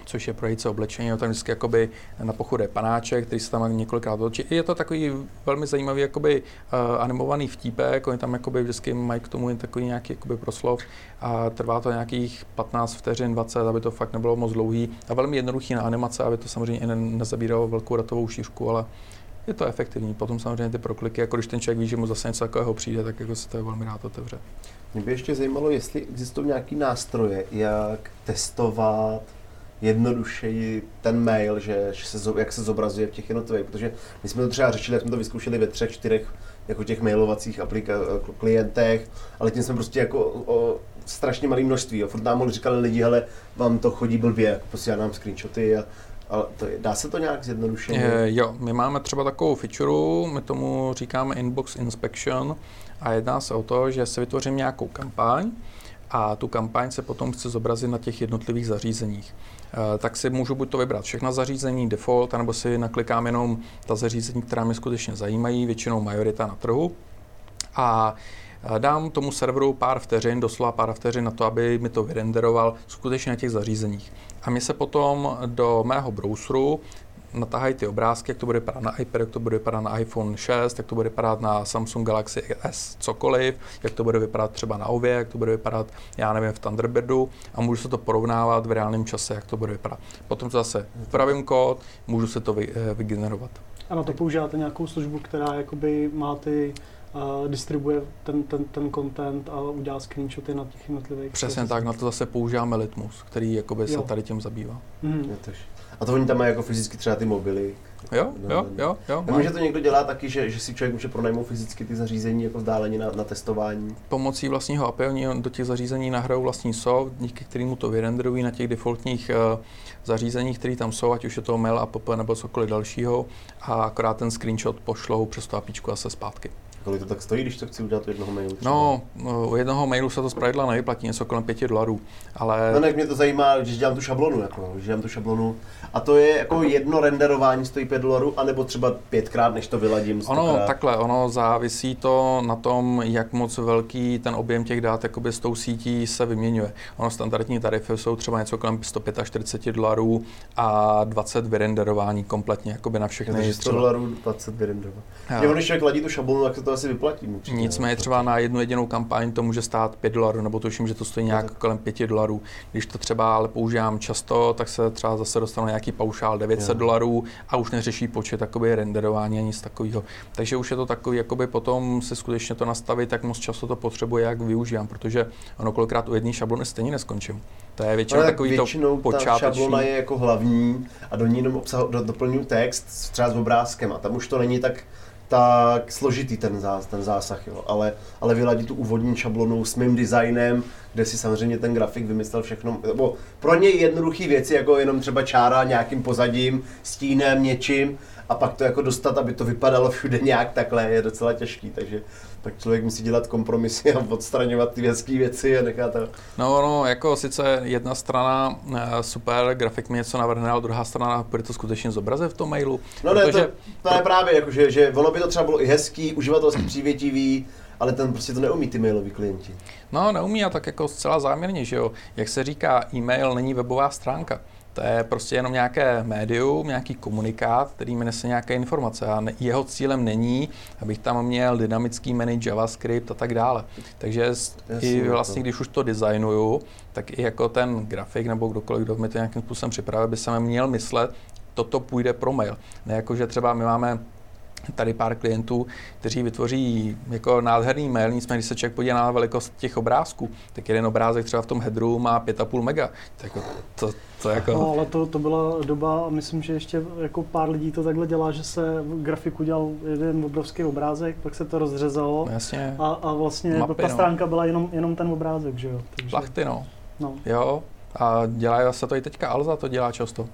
Speaker 3: což je projíce oblečení, tam vždycky jakoby na pochodu panáček, který se tam několikrát točí. Je to takový velmi zajímavý jakoby uh, animovaný vtípek, oni tam jakoby vždycky mají k tomu takový nějaký jakoby proslov a trvá to nějakých 15 vteřin, 20, aby to fakt nebylo moc dlouhý a velmi jednoduchý na animace, aby to samozřejmě nezabíralo velkou datovou šířku, ale je to efektivní. Potom samozřejmě ty prokliky, jako když ten člověk ví, že mu zase něco takového přijde, tak jako se to velmi rád otevře.
Speaker 1: Mě by ještě zajímalo, jestli existují nějaké nástroje, jak testovat jednodušeji ten mail, že, že se, jak se zobrazuje v těch jednotlivých, protože my jsme to třeba řešili, jak jsme to vyzkoušeli ve třech, čtyřech jako těch mailovacích aplika- klientech, ale tím jsme prostě jako o strašně malé množství. Jo. Furt nám říkali lidi, hele, vám to chodí blbě, jako posílá nám screenshoty a ale to dá se to nějak zjednodušit?
Speaker 3: Je, jo, my máme třeba takovou feature, my tomu říkáme Inbox Inspection a jedná se o to, že si vytvořím nějakou kampaň a tu kampaň se potom chce zobrazit na těch jednotlivých zařízeních. Eh, tak si můžu buď to vybrat všechna zařízení, default, anebo si naklikám jenom ta zařízení, která mě skutečně zajímají, většinou majorita na trhu. A eh, dám tomu serveru pár vteřin, doslova pár vteřin na to, aby mi to vyrenderoval skutečně na těch zařízeních. A mi se potom do mého browseru natahají ty obrázky, jak to bude vypadat na iPad, jak to bude vypadat na iPhone 6, jak to bude vypadat na Samsung Galaxy S cokoliv, jak to bude vypadat třeba na Ově, jak to bude vypadat, já nevím, v Thunderbirdu a můžu se to porovnávat v reálném čase, jak to bude vypadat. Potom zase vpravím kód, můžu se to vy, eh, vygenerovat.
Speaker 2: A na to používáte nějakou službu, která jakoby má ty uh, distribuje ten, ten, ten content a udělá screenshoty na těch jednotlivých.
Speaker 3: Přesně tak, na to zase používáme Litmus, který jakoby se tady tím zabývá.
Speaker 1: Mm. A to oni tam mají jako fyzicky třeba ty mobily.
Speaker 3: Jo, no, jo, jo, jo.
Speaker 1: Vím, že to někdo dělá taky, že, že si člověk může pronajmout fyzicky ty zařízení jako vzdáleně na, na testování.
Speaker 3: Pomocí vlastního API oni do těch zařízení nahrajou vlastní soft, díky kterému to vyrenderují na těch defaultních uh, zařízeních, které tam jsou, ať už je to mail, app nebo cokoliv dalšího, a akorát ten screenshot pošlou přes to APIčku a se zpátky.
Speaker 1: Kolik to tak stojí, když to chci udělat u jednoho mailu?
Speaker 3: Třeba? No, u jednoho mailu se to zpravidla nevyplatí, něco kolem 5 dolarů, ale...
Speaker 1: No ne, mě to zajímá, když dělám tu šablonu, jako, když dělám tu šablonu. A to je jako jedno renderování stojí 5 dolarů, anebo třeba pětkrát, než to vyladím.
Speaker 3: Ono krát. takhle, ono závisí to na tom, jak moc velký ten objem těch dát jakoby s tou sítí se vyměňuje. Ono standardní tarify jsou třeba něco kolem 145 dolarů a 20 vyrenderování kompletně jakoby na všechny.
Speaker 1: Takže 100 dolarů 20 vyrenderování. Když člověk ladí tu šablonu, tak se to asi vyplatí.
Speaker 3: Určitě, Nicméně třeba na jednu jedinou kampaň to může stát 5 dolarů, nebo tuším, že to stojí nějak tak. kolem 5 dolarů. Když to třeba ale používám často, tak se třeba zase dostanu nějaký paušál 900 jo. dolarů a už neřeší počet jakoby renderování a nic takového. Takže už je to takový, jakoby potom se skutečně to nastavit, tak moc často to potřebuje, jak využívám, protože ono kolikrát u jedné šablony stejně neskončím. To je většinou no, takový
Speaker 1: většinou
Speaker 3: to
Speaker 1: počáteční. ta šablona je jako hlavní a do ní jenom obsah, do, doplňuji text třeba s obrázkem a tam už to není tak tak složitý ten, zás, ten zásah, jo. Ale, ale vyladit tu úvodní šablonu s mým designem, kde si samozřejmě ten grafik vymyslel všechno, nebo pro něj jednoduché věci, jako jenom třeba čára nějakým pozadím, stínem, něčím, a pak to jako dostat, aby to vypadalo všude nějak takhle, je docela těžký, takže tak člověk musí dělat kompromisy a odstraňovat ty hezké věci a nechat to.
Speaker 3: No, no, jako sice jedna strana eh, super, grafik mi něco navrhne, ale druhá strana bude to skutečně zobrazit v tom mailu.
Speaker 1: No protože... ne, to, to je právě, jako, že, že ono by to třeba bylo i hezký, uživatelsky přívětivý, ale ten prostě to neumí ty mailoví klienti.
Speaker 3: No, neumí a tak jako zcela záměrně, že jo. Jak se říká, e-mail není webová stránka. To je prostě jenom nějaké médium, nějaký komunikát, který mi nese nějaké informace a jeho cílem není, abych tam měl dynamický manage JavaScript a tak dále. Takže Jasně, i vlastně, když už to designuju, tak i jako ten grafik nebo kdokoliv, kdo mi to nějakým způsobem připravil, by se měl myslet, toto půjde pro mail. Ne jako, že třeba my máme tady pár klientů, kteří vytvoří jako nádherný mail, nicméně když se člověk podívá na velikost těch obrázků, tak jeden obrázek třeba v tom headru má 5,5 mega. Tak jako to, to jako...
Speaker 2: No, ale to, to byla doba, a myslím, že ještě jako pár lidí to takhle dělá, že se v grafiku dělal jeden obrovský obrázek, pak se to rozřezalo
Speaker 3: no, Jasně.
Speaker 2: A, a vlastně Mapy, ta no. stránka no. byla jenom, jenom ten obrázek, že jo?
Speaker 3: Takže... Plachty, no. no. Jo, a dělá se to i teďka Alza, to dělá často.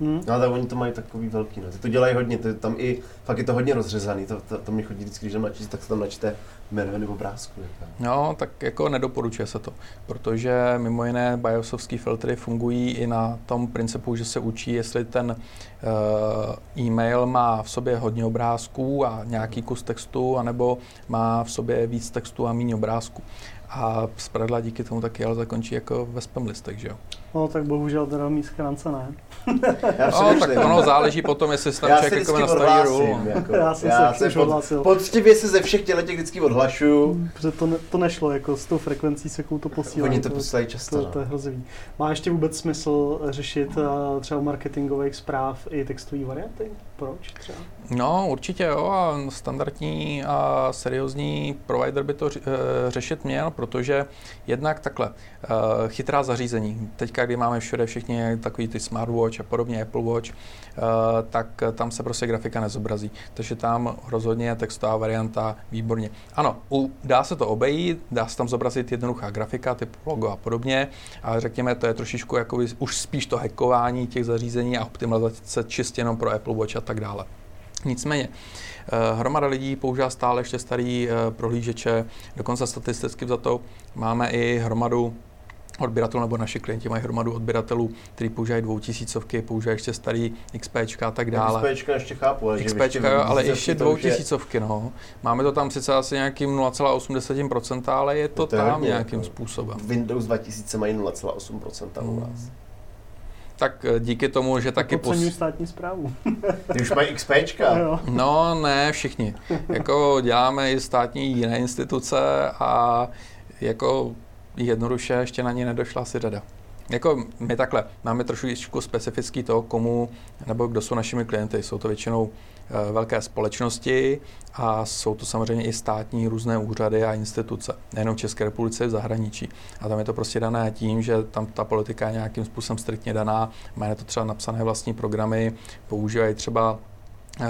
Speaker 1: Hmm. No ale oni to mají takový velký, no. Ty to dělají hodně, to, tam i, fakt je to hodně rozřezaný, to, to, to mě chodí vždycky, když tam načíst, tak se tam načte jméno obrázku.
Speaker 3: No, tak jako nedoporučuje se to, protože mimo jiné biosovské filtry fungují i na tom principu, že se učí, jestli ten uh, e-mail má v sobě hodně obrázků a nějaký kus textu, anebo má v sobě víc textu a méně obrázků. A zpravidla díky tomu taky ale zakončí jako ve spam listech, že jo?
Speaker 2: No, tak bohužel teda mý schránce ne.
Speaker 3: Já no, tak ono záleží potom, jestli se tam člověk jako nastaví růl.
Speaker 2: Jako. <laughs> Já jsem já se, se odhlásil.
Speaker 1: Poctivě se ze všech těle těch vždycky odhlašu.
Speaker 2: Protože to, ne, to nešlo, jako s tou frekvencí, se to posílá.
Speaker 1: Oni to posílají často.
Speaker 2: To, to, to, je no. hrozivý. Má ještě vůbec smysl řešit uh, třeba marketingových zpráv i textové varianty? Proč třeba?
Speaker 3: No, určitě jo a standardní a seriózní provider by to řešit měl, protože jednak takhle, chytrá zařízení, teďka kdy máme všude všichni takový ty smartwatch a podobně, Apple Watch, tak tam se prostě grafika nezobrazí. Takže tam rozhodně je textová varianta výborně. Ano, u, dá se to obejít, dá se tam zobrazit jednoduchá grafika, typu logo a podobně, ale řekněme, to je trošičku jako už spíš to hackování těch zařízení a optimalizace čistě jenom pro Apple Watch a tak dále. Nicméně, eh, hromada lidí používá stále ještě starý eh, prohlížeče, dokonce statisticky za to máme i hromadu odběratelů, nebo naši klienti mají hromadu odběratelů, kteří používají dvoutisícovky, používají ještě starý XP a tak dále.
Speaker 1: XP ještě chápu, ale
Speaker 3: XP, ještě ale ještě dvoutisícovky, no. Máme to tam sice asi nějakým 0,8%, ale je to, to je tam hodně, nějakým jako způsobem.
Speaker 1: Windows 2000 mají 0,8% u hmm. nás
Speaker 3: tak eh, díky tomu, že taky...
Speaker 2: Pos... státní zprávu. <laughs>
Speaker 1: Ty už mají XPčka.
Speaker 3: No, ne, všichni. Jako děláme i státní jiné instituce a jako jednoduše ještě na ně nedošla si řada. Jako my takhle, máme trošku specifický to, komu nebo kdo jsou našimi klienty. Jsou to většinou Eh, velké společnosti a jsou to samozřejmě i státní různé úřady a instituce, nejenom v České republice, v zahraničí. A tam je to prostě dané tím, že tam ta politika je nějakým způsobem striktně daná, mají to třeba napsané vlastní programy, používají třeba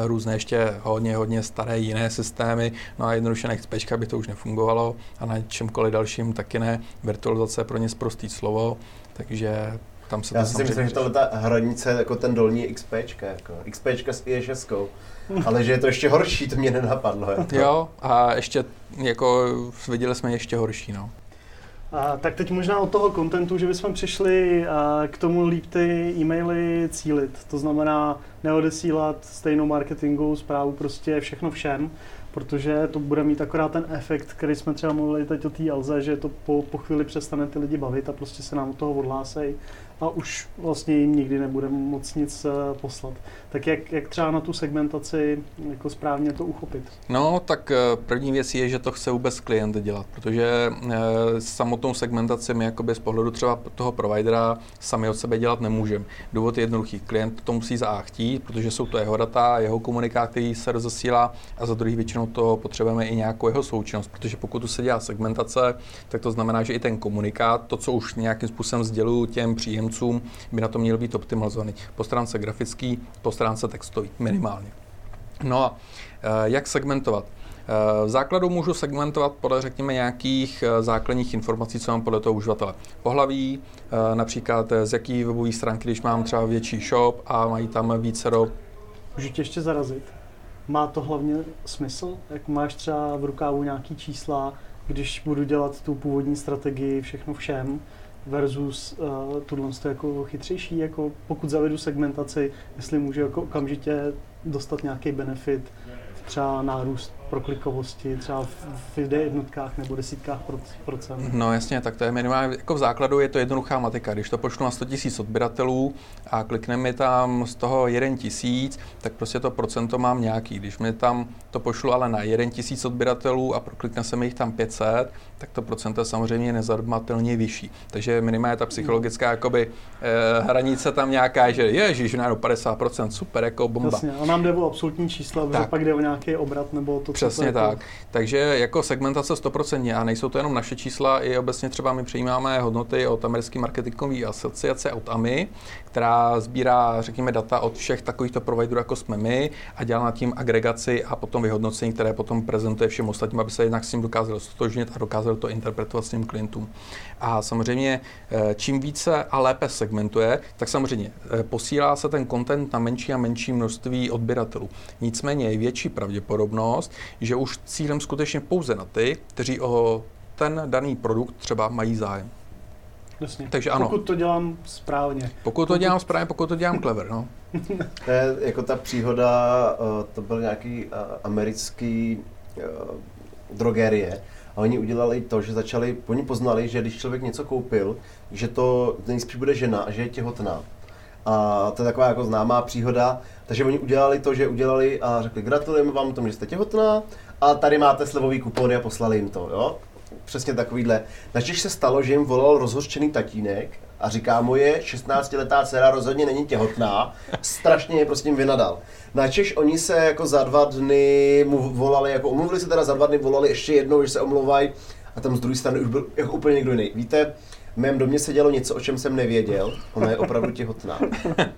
Speaker 3: různé ještě hodně, hodně staré jiné systémy, no a jednoduše na XP by to už nefungovalo a na čemkoliv dalším taky ne. Virtualizace je pro ně zprostý slovo, takže tam se
Speaker 1: Já to si myslím, že tohle ta hranice jako ten dolní XP, jako XP s IS6, ale že je to ještě horší, to mě nenapadlo.
Speaker 3: Jako. Jo, a ještě, jako viděli jsme ještě horší, no.
Speaker 2: A, tak teď možná od toho kontentu, že bychom přišli a, k tomu líp ty e-maily cílit. To znamená neodesílat stejnou marketingovou zprávu prostě všechno všem, protože to bude mít akorát ten efekt, který jsme třeba mluvili teď o té Alze, že to po, po chvíli přestane ty lidi bavit a prostě se nám od toho odhlásej a už vlastně jim nikdy nebude moc nic eh, poslat. Tak jak, jak třeba na tu segmentaci jako správně to uchopit?
Speaker 3: No, tak eh, první věc je, že to chce vůbec klient dělat, protože e, samotnou segmentaci my jakoby z pohledu třeba toho providera sami od sebe dělat nemůžeme. Důvod je jednoduchý. Klient to musí za A chtít, protože jsou to jeho data, jeho komunikát, který se rozesílá a za druhý většinou to potřebujeme i nějakou jeho součinnost, protože pokud tu se dělá segmentace, tak to znamená, že i ten komunikát, to, co už nějakým způsobem sděluju těm příjemcům, by na to měl být optimalizovaný. Po stránce grafický, po stránce textový, minimálně. No a eh, jak segmentovat? Eh, v základu můžu segmentovat podle, řekněme, nějakých eh, základních informací, co mám podle toho uživatele. Pohlaví, například z jaký webové stránky, když mám třeba větší shop a mají tam více do...
Speaker 2: Můžu tě ještě zarazit? Má to hlavně smysl? Jak máš třeba v rukávu nějaký čísla, když budu dělat tu původní strategii všechno všem, versus uh, tohle jako chytřejší, jako pokud zavedu segmentaci, jestli můžu jako okamžitě dostat nějaký benefit, třeba nárůst proklikovosti třeba v jednotkách nebo desítkách procent.
Speaker 3: No jasně, tak to je minimálně, jako v základu je to jednoduchá matika. Když to pošlu na 100 000 odběratelů a klikne mi tam z toho 1 tisíc, tak prostě to procento mám nějaký. Když mi tam to pošlu ale na 1 tisíc odběratelů a proklikne se mi jich tam 500, tak to procento je samozřejmě nezadmatelně vyšší. Takže minimálně ta psychologická jakoby, eh, hranice tam nějaká, že ježíš, na 50%, super, jako bomba.
Speaker 2: Jasně, a nám jde o absolutní čísla, tak. pak jde o nějaký obrat nebo to,
Speaker 3: Přesně tak. Jako... Takže jako segmentace 100% a nejsou to jenom naše čísla, i obecně třeba my přijímáme hodnoty od americké marketingové asociace, od AMI, která sbírá, řekněme, data od všech takovýchto providerů, jako jsme my, a dělá nad tím agregaci a potom vyhodnocení, které potom prezentuje všem ostatním, aby se jednak s tím dokázali stotožnit a dokázali to interpretovat s tím klientům. A samozřejmě, eh, čím více a lépe segmentuje, tak samozřejmě eh, posílá se ten content na menší a menší množství odběratelů. Nicméně je větší pravděpodobnost, že už cílem skutečně pouze na ty, kteří o ten daný produkt třeba mají zájem.
Speaker 2: Jasně. Takže ano. Pokud to dělám správně.
Speaker 3: Pokud to dělám správně, pokud to dělám clever, no. <laughs>
Speaker 1: to je jako ta příhoda, eh, to byl nějaký americký drogerie, a oni udělali to, že začali, oni poznali, že když člověk něco koupil, že to nejspíš bude žena a že je těhotná. A to je taková jako známá příhoda. Takže oni udělali to, že udělali a řekli, gratulujeme vám tomu, že jste těhotná a tady máte slevový kupony a poslali jim to, jo. Přesně takovýhle. Načež se stalo, že jim volal rozhořčený tatínek a říká, moje 16-letá dcera rozhodně není těhotná, strašně je prostě jim vynadal. Načež oni se jako za dva dny mu volali, jako omluvili se teda za dva dny, volali ještě jednou, že se omlouvají a tam z druhé strany už byl jako úplně někdo jiný. Víte, v mém domě se dělo něco, o čem jsem nevěděl, ona je opravdu těhotná.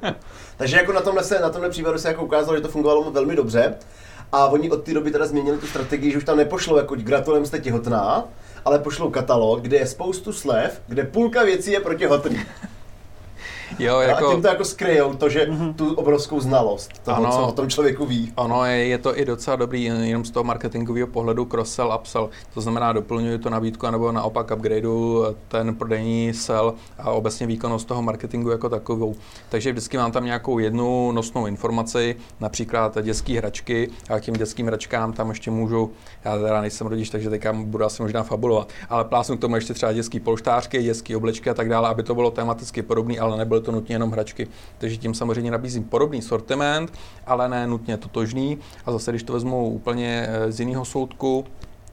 Speaker 1: <laughs> Takže jako na tomhle, se, na tomhle případu se jako ukázalo, že to fungovalo velmi dobře. A oni od té doby teda změnili tu strategii, že už tam nepošlo jako gratulujeme jste těhotná, ale pošlou katalog, kde je spoustu slev, kde půlka věcí je pro těhotný. <laughs> Jo, jako... A tím to jako skryjou to, že mm-hmm. tu obrovskou znalost toho, ano, co o tom člověku ví.
Speaker 3: Ano, je, je to i docela dobrý, jenom z toho marketingového pohledu cross-sell, upsell. To znamená, doplňuji to nabídku, nebo naopak upgradeu ten prodejní sell a obecně výkonnost toho marketingu jako takovou. Takže vždycky mám tam nějakou jednu nosnou informaci, například dětské hračky, a k těm dětským hračkám tam ještě můžu, já teda nejsem rodič, takže teďka budu asi možná fabulovat, ale plásnu k tomu ještě třeba dětské polštářky, dětské oblečky a tak dále, aby to bylo tematicky podobné, ale nebylo to nutně jenom hračky. Takže tím samozřejmě nabízím podobný sortiment, ale ne nutně totožný. A zase, když to vezmu úplně eh, z jiného soudku,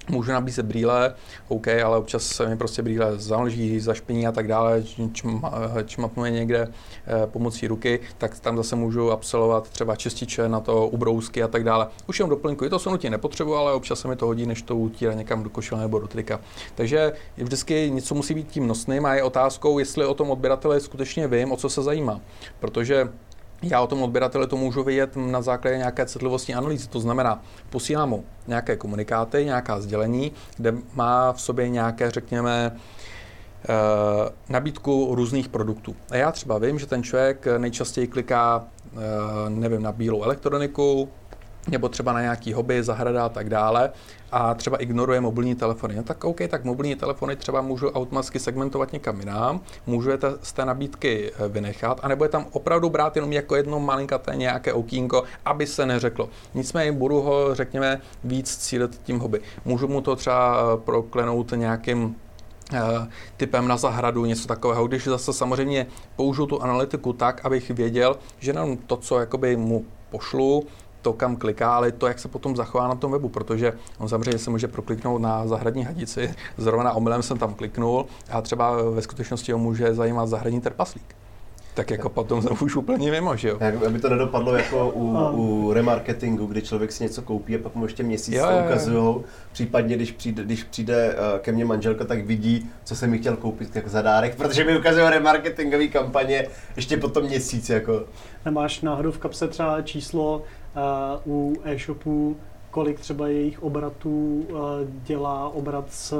Speaker 3: Můžu nabízet brýle, OK, ale občas se mi prostě brýle zamlží, zašpiní a tak dále, čmapnuje někde eh, pomocí ruky, tak tam zase můžu absolvovat třeba čističe na to, ubrousky a tak dále. Už jenom doplňkuji, to se nutně nepotřebuji, ale občas se mi to hodí, než to utírá někam do košile nebo do trika. Takže vždycky něco musí být tím nosným a je otázkou, jestli o tom odběrateli skutečně vím, o co se zajímá. Protože já o tom odběrateli to můžu vidět na základě nějaké citlivostní analýzy. To znamená, posílám mu nějaké komunikáty, nějaká sdělení, kde má v sobě nějaké, řekněme, eh, nabídku různých produktů. A já třeba vím, že ten člověk nejčastěji kliká, eh, nevím, na bílou elektroniku, nebo třeba na nějaký hobby, zahrada a tak dále a třeba ignoruje mobilní telefony. No tak OK, tak mobilní telefony třeba můžu automaticky segmentovat někam jinam, můžu je z té nabídky eh, vynechat, anebo je tam opravdu brát jenom jako jedno malinkaté nějaké okýnko, aby se neřeklo. Nicméně budu ho, řekněme, víc cílit tím hobby. Můžu mu to třeba eh, proklenout nějakým Eh, typem na zahradu, něco takového. Když zase samozřejmě použiju tu analytiku tak, abych věděl, že jenom to, co jakoby mu pošlu, to, kam kliká, ale to, jak se potom zachová na tom webu, protože on samozřejmě se může prokliknout na zahradní hadici, <laughs> zrovna omylem jsem tam kliknul a třeba ve skutečnosti ho může zajímat zahradní trpaslík tak jako potom jsem už úplně mimo, že jo.
Speaker 1: Jak, aby to nedopadlo jako u, <laughs> u remarketingu, kdy člověk si něco koupí a pak mu ještě měsíc jo, to ukazují. Případně, když přijde, když přijde eh, ke mně manželka, tak vidí, co jsem mi chtěl koupit jako za dárek, <laughs> protože mi ukazují remarketingové kampaně ještě potom měsíc. Jako.
Speaker 2: Nemáš náhodou v kapse třeba číslo u e-shopů, kolik třeba jejich obratů uh, dělá obrat s,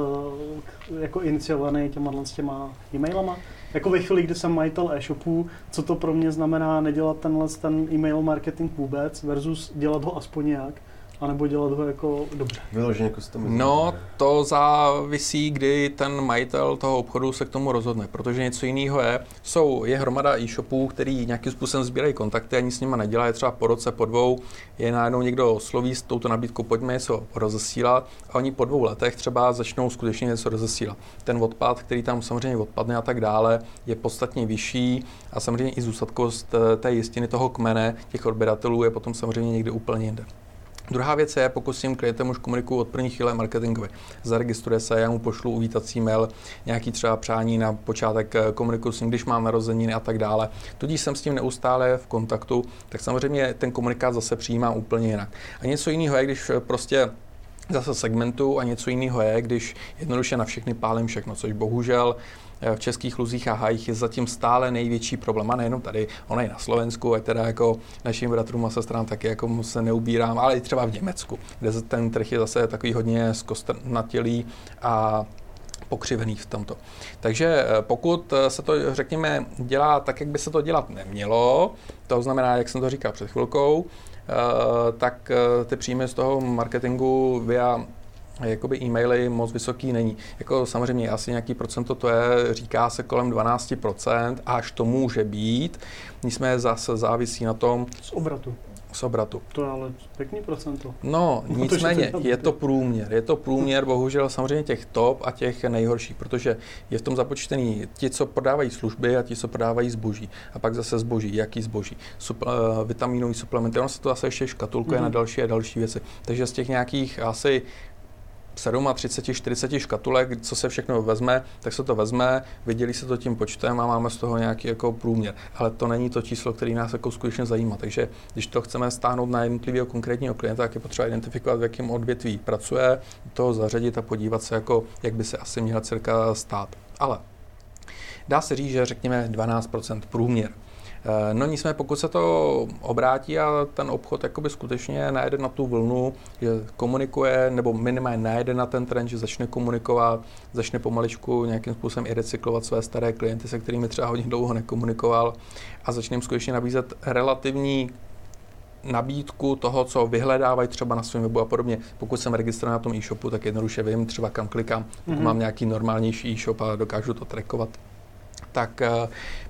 Speaker 2: jako iniciovaný těma, těma e-mailama? jako ve chvíli, kdy jsem majitel e-shopu, co to pro mě znamená nedělat tenhle ten e-mail marketing vůbec versus dělat ho aspoň nějak anebo dělat ho jako dobře.
Speaker 1: Vyloženě customizovat.
Speaker 3: No, to závisí, kdy ten majitel toho obchodu se k tomu rozhodne, protože něco jiného je, jsou, je hromada e-shopů, který nějakým způsobem sbírají kontakty, ani s nimi nedělá, je třeba po roce, po dvou, je najednou někdo osloví s touto nabídkou, pojďme něco rozesílat a oni po dvou letech třeba začnou skutečně něco rozesílat. Ten odpad, který tam samozřejmě odpadne a tak dále, je podstatně vyšší a samozřejmě i zůstatkost eh, té jistiny toho kmene těch odběratelů je potom samozřejmě někde úplně jinde. Druhá věc je, pokud s tím klientem už komunikuju od první chvíle marketingově. Zaregistruje se, já mu pošlu uvítací mail, nějaký třeba přání na počátek eh, komunikuju s ním, když mám narozeniny a tak dále. Tudíž jsem s tím neustále v kontaktu, tak samozřejmě ten komunikát zase přijímá úplně jinak. A něco jiného je, když eh, prostě zase segmentu a něco jiného je, když jednoduše na všechny pálím všechno, což bohužel v českých luzích a hájích je zatím stále největší problém. A nejenom tady, ona je na Slovensku, a teda jako našim bratrům a sestrám taky jako se neubírám, ale i třeba v Německu, kde ten trh je zase takový hodně zkostnatělý a pokřivený v tomto. Takže eh, pokud eh, se to, řekněme, dělá tak, jak by se to dělat nemělo, to znamená, jak jsem to říkal před chvilkou, eh, tak ty příjmy z toho marketingu via jakoby e-maily moc vysoký není. Jako samozřejmě asi nějaký procento to je, říká se kolem 12%, až to může být. Nicméně zase závisí na tom...
Speaker 2: Z obratu.
Speaker 3: Z obratu.
Speaker 2: To je ale pěkný procento.
Speaker 3: No, <laughs> nicméně je to průměr. Je to průměr, bohužel samozřejmě těch top a těch nejhorších, protože je v tom započtený ti, co prodávají služby a ti, co prodávají zboží. A pak zase zboží. Jaký zboží? Supl, uh, vitaminový suplementy. Ono se to zase ještě škatulkuje mm-hmm. na další a další věci. Takže z těch nějakých asi 37, 40 škatulek, co se všechno vezme, tak se to vezme, vydělí se to tím počtem a máme z toho nějaký jako průměr. Ale to není to číslo, který nás jako skutečně zajímá. Takže když to chceme stáhnout na jednotlivého konkrétního klienta, tak je potřeba identifikovat, v jakém odvětví pracuje, toho zařadit a podívat se, jako, jak by se asi měla cirka stát. Ale dá se říct, že řekněme 12% průměr. No nicméně, pokud se to obrátí a ten obchod jakoby skutečně najde na tu vlnu, že komunikuje, nebo minimálně najde na ten trend, že začne komunikovat, začne pomaličku nějakým způsobem i recyklovat své staré klienty, se kterými třeba hodně dlouho nekomunikoval a začne jim skutečně nabízet relativní nabídku toho, co vyhledávají třeba na svém webu a podobně. Pokud jsem registrovaný na tom e-shopu, tak jednoduše vím třeba kam klikám, pokud mm-hmm. mám nějaký normálnější e-shop a dokážu to trackovat tak eh,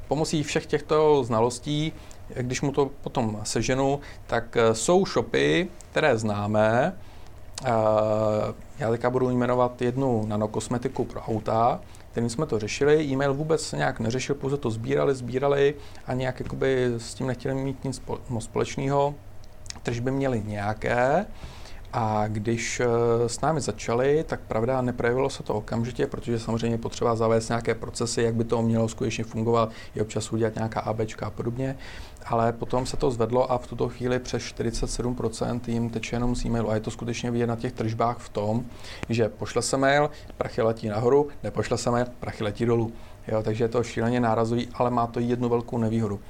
Speaker 3: pomocí všech těchto znalostí, když mu to potom seženu, tak eh, jsou shopy, které známe. Eh, já teďka budu jmenovat jednu nanokosmetiku pro auta, kterým jsme to řešili. E-mail vůbec nějak neřešil, pouze to sbírali, sbírali a nějak jakoby s tím nechtěli mít nic společného. Tržby měli nějaké, a když eh, s námi začali, tak pravda neprojevilo se to okamžitě, protože samozřejmě potřeba zavést nějaké procesy, jak by to mělo skutečně fungovat, je občas udělat nějaká ABčka a podobně. Ale potom se to zvedlo a v tuto chvíli přes 47% jim teče jenom z e-mailu. A je to skutečně vidět na těch tržbách v tom, že pošle se mail, prachy letí nahoru, nepošle se mail, prachy letí dolů. Jo, takže je to šíleně nárazový, ale má to jednu velkou nevýhodu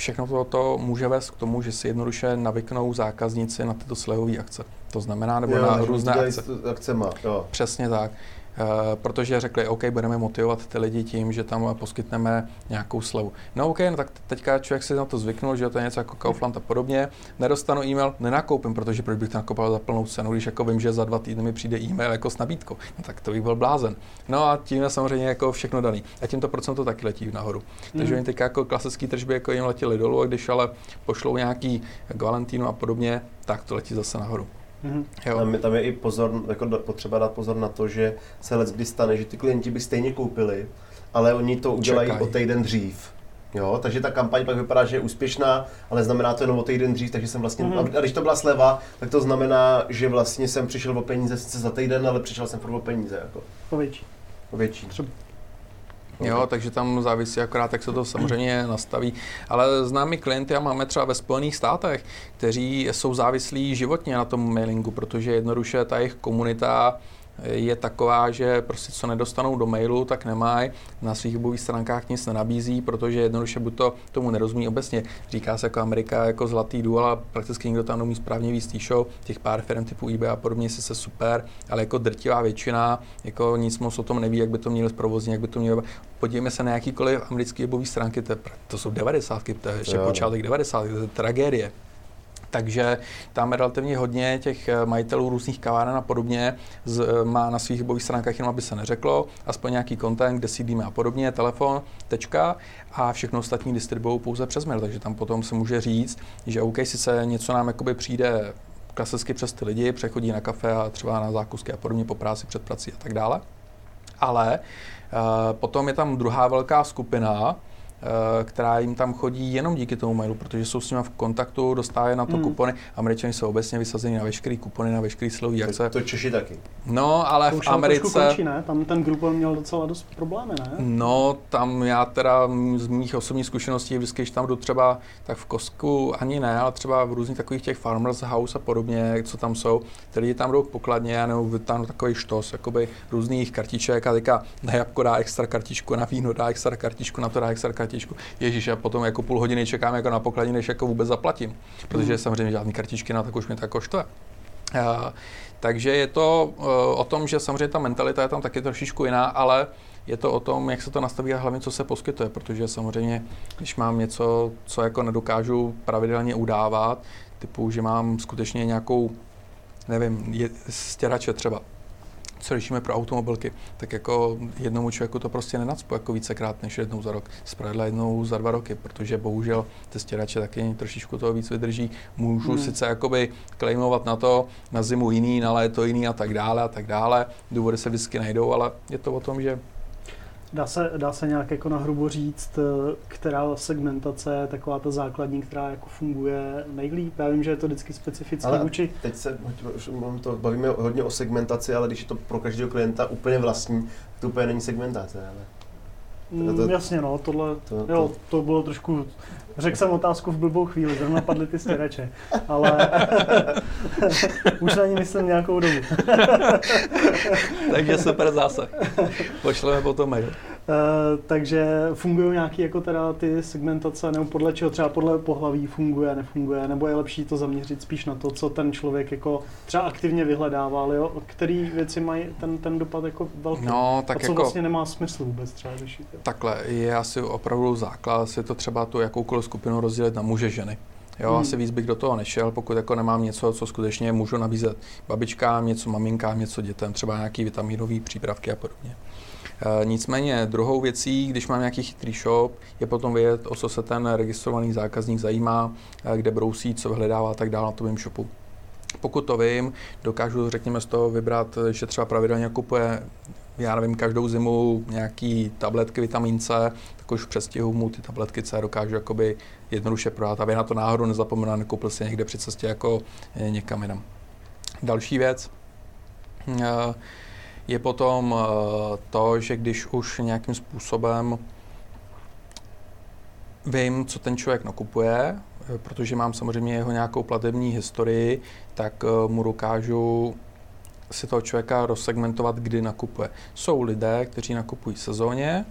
Speaker 3: všechno toto může vést k tomu, že si jednoduše navyknou zákazníci na tyto slevové akce. To znamená, nebo jo, na různé akce.
Speaker 1: akcema, jo.
Speaker 3: Přesně tak. Eh, protože řekli, OK, budeme motivovat ty lidi tím, že tam poskytneme nějakou slevu. No OK, no tak teďka člověk si na to zvyknul, že to je něco jako Kaufland a podobně. Nedostanu e-mail, nenakoupím, protože proč bych to nakoupil za plnou cenu, když jako vím, že za dva týdny mi přijde e-mail jako s nabídkou. No tak to bych byl blázen. No a tím je samozřejmě jako všechno daný. A tím to procento taky letí nahoru. Takže mm. oni teďka jako klasické tržby jako jim letěly dolů a když ale pošlou nějaký Valentino a podobně, tak to letí zase nahoru.
Speaker 1: Mm-hmm. Jo. Tam, je, tam je i pozor, jako potřeba dát pozor na to, že se let kdy stane, že ty klienti by stejně koupili, ale oni to udělají Čekaj. o týden dřív. Jo, takže ta kampaň pak vypadá, že je úspěšná, ale znamená to jenom o týden dřív, takže jsem vlastně, mm-hmm. a když to byla sleva, tak to znamená, že vlastně jsem přišel o peníze sice za týden, ale přišel jsem furt o peníze. Jako.
Speaker 2: O větší.
Speaker 1: O větší. Třeba
Speaker 3: Jo, takže tam závisí akorát, jak se to samozřejmě nastaví. Ale známí klienty a máme třeba ve Spojených státech, kteří jsou závislí životně na tom mailingu, protože jednoduše ta jejich komunita je taková, že prostě co nedostanou do mailu, tak nemají. Na svých webových stránkách nic nenabízí, protože jednoduše buď to tomu nerozumí obecně. Říká se jako Amerika jako zlatý důl, ale prakticky nikdo tam neumí správně víc show. Těch pár firm typu eBay a podobně si se super, ale jako drtivá většina jako nic moc o tom neví, jak by to mělo zprovoznit, jak by to mělo. Podívejme se na jakýkoliv americké webové stránky, to, to jsou 90, to je ještě počátek 90, to je tragédie. Takže tam relativně hodně těch eh, majitelů různých kaváren a podobně z, eh, má na svých webových stránkách jenom, aby se neřeklo, aspoň nějaký content, kde sídlíme a podobně, telefon, tečka a všechno ostatní distribuují pouze přes mail, takže tam potom se může říct, že OK, sice něco nám jakoby přijde klasicky přes ty lidi, přechodí na kafe a třeba na zákusky a podobně po práci, před prací a tak dále. Ale uh, potom je tam druhá velká skupina, která jim tam chodí jenom díky tomu mailu, protože jsou s nimi v kontaktu, dostávají na to hmm. kupony. Američani jsou obecně vysazeni na veškeré kupony, na veškeré slovy. Jak
Speaker 1: se... To Češi taky.
Speaker 3: No, ale to v Americe...
Speaker 2: Končí, ne? Tam ten Groupon měl docela dost problémy, ne?
Speaker 3: No, tam já teda z mých osobních zkušeností, vždycky, když tam jdu třeba tak v Kosku, ani ne, ale třeba v různých takových těch farmers house a podobně, co tam jsou, ty lidi tam jdou pokladně nebo vytáhnou takový štos, jakoby různých kartiček a teďka na jabko dá extra kartičku, na víno dá extra kartičku, na to dá extra kartičku kartičku. Ježíš, a potom jako půl hodiny čekám jako na pokladní, než jako vůbec zaplatím, protože mm. samozřejmě žádný kartičky na tak už mě tak koštuje. Uh, takže je to uh, o tom, že samozřejmě ta mentalita je tam taky trošičku jiná, ale je to o tom, jak se to nastaví a hlavně, co se poskytuje, protože samozřejmě, když mám něco, co jako nedokážu pravidelně udávat, typu, že mám skutečně nějakou, nevím, je, stěrače třeba, co řešíme pro automobilky, tak jako jednomu člověku to prostě nenacpu jako vícekrát než jednou za rok. Zpravidla jednou za dva roky, protože bohužel ty stěrače taky trošičku toho víc vydrží. Můžu hmm. sice jakoby klejmovat na to, na zimu jiný, na léto jiný a tak dále a tak dále. Důvody se vždycky najdou, ale je to o tom, že
Speaker 2: Dá se, dá se nějak jako nahrubo říct, eh, která segmentace je taková ta základní, která jako funguje nejlíp? Já vím, že je to vždycky specifické vůči...
Speaker 1: teď se to bavíme hodně o segmentaci, ale když je to pro každého klienta úplně vlastní, to úplně není segmentace. Ale...
Speaker 2: Mm, to, to, jasně, no, tohle, to, jo, to bylo trošku, řekl jsem otázku v blbou chvíli, zrovna padly ty stěrače, ale <laughs> už na ní myslím nějakou dobu. <laughs>
Speaker 3: Takže super zásah. Pošleme potom mail.
Speaker 2: Uh, takže fungují nějaké jako teda ty segmentace, nebo podle čeho třeba podle pohlaví funguje, nefunguje, nebo je lepší to zaměřit spíš na to, co ten člověk jako třeba aktivně vyhledával, jo? který věci mají ten, ten dopad jako velký.
Speaker 3: No, tak
Speaker 2: a co
Speaker 3: jako,
Speaker 2: vlastně nemá smysl vůbec třeba řešit. Jo?
Speaker 3: Takhle, je asi opravdu základ, si to třeba tu jakoukoliv skupinu rozdělit na muže, ženy. Jo, hmm. asi víc bych do toho nešel, pokud jako nemám něco, co skutečně můžu nabízet babičkám, něco maminkám, něco dětem, třeba nějaký vitaminové přípravky a podobně. E, nicméně druhou věcí, když mám nějaký chytrý shop, je potom vědět, o co se ten registrovaný zákazník zajímá, e, kde brousí, co vyhledává a tak dále na tom shopu. Pokud to vím, dokážu, řekněme, z toho vybrat, že třeba pravidelně kupuje já nevím, každou zimu nějaký tabletky vitamin C, tak už v předstihu mu ty tabletky C dokážu jakoby jednoduše prodat, aby na to náhodou nezapomněl, nekoupil si někde při cestě jako eh, někam jinam. Další věc eh, je potom eh, to, že když už nějakým způsobem vím, co ten člověk nakupuje, protože mám samozřejmě jeho nějakou platební historii, tak mu dokážu si toho člověka rozsegmentovat, kdy nakupuje. Jsou lidé, kteří nakupují sezóně,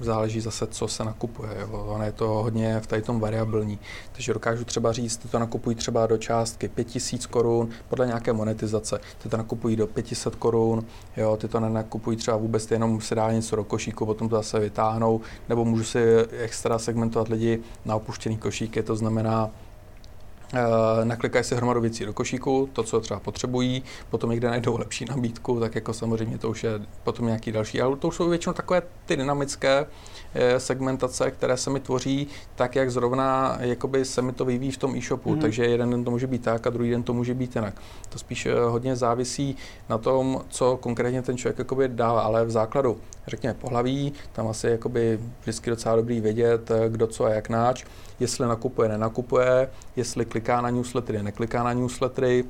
Speaker 3: záleží zase, co se nakupuje. Jo. Ono je to hodně v tady tom variabilní. Takže dokážu třeba říct, ty to nakupují třeba do částky 5000 korun podle nějaké monetizace. Ty to nakupují do 500 korun, jo, ty to nenakupují třeba vůbec, jenom si dá něco do košíku, potom to zase vytáhnou, nebo můžu si extra segmentovat lidi na opuštěný košíky, to znamená, naklikají si hromadu věcí do košíku, to, co třeba potřebují, potom někde najdou lepší nabídku, tak jako samozřejmě to už je potom nějaký další, ale to už jsou většinou takové ty dynamické eh, segmentace, které se mi tvoří tak, jak zrovna jakoby se mi to vyvíjí v tom e-shopu, mm-hmm. takže jeden den to může být tak a druhý den to může být jinak. To spíš eh, hodně závisí na tom, co konkrétně ten člověk jakoby dává, ale v základu, řekněme pohlaví, tam asi jakoby vždycky docela dobrý vědět, kdo co a jak náč, jestli nakupuje, nenakupuje, jestli kliká na newslettery, nekliká na newslettery,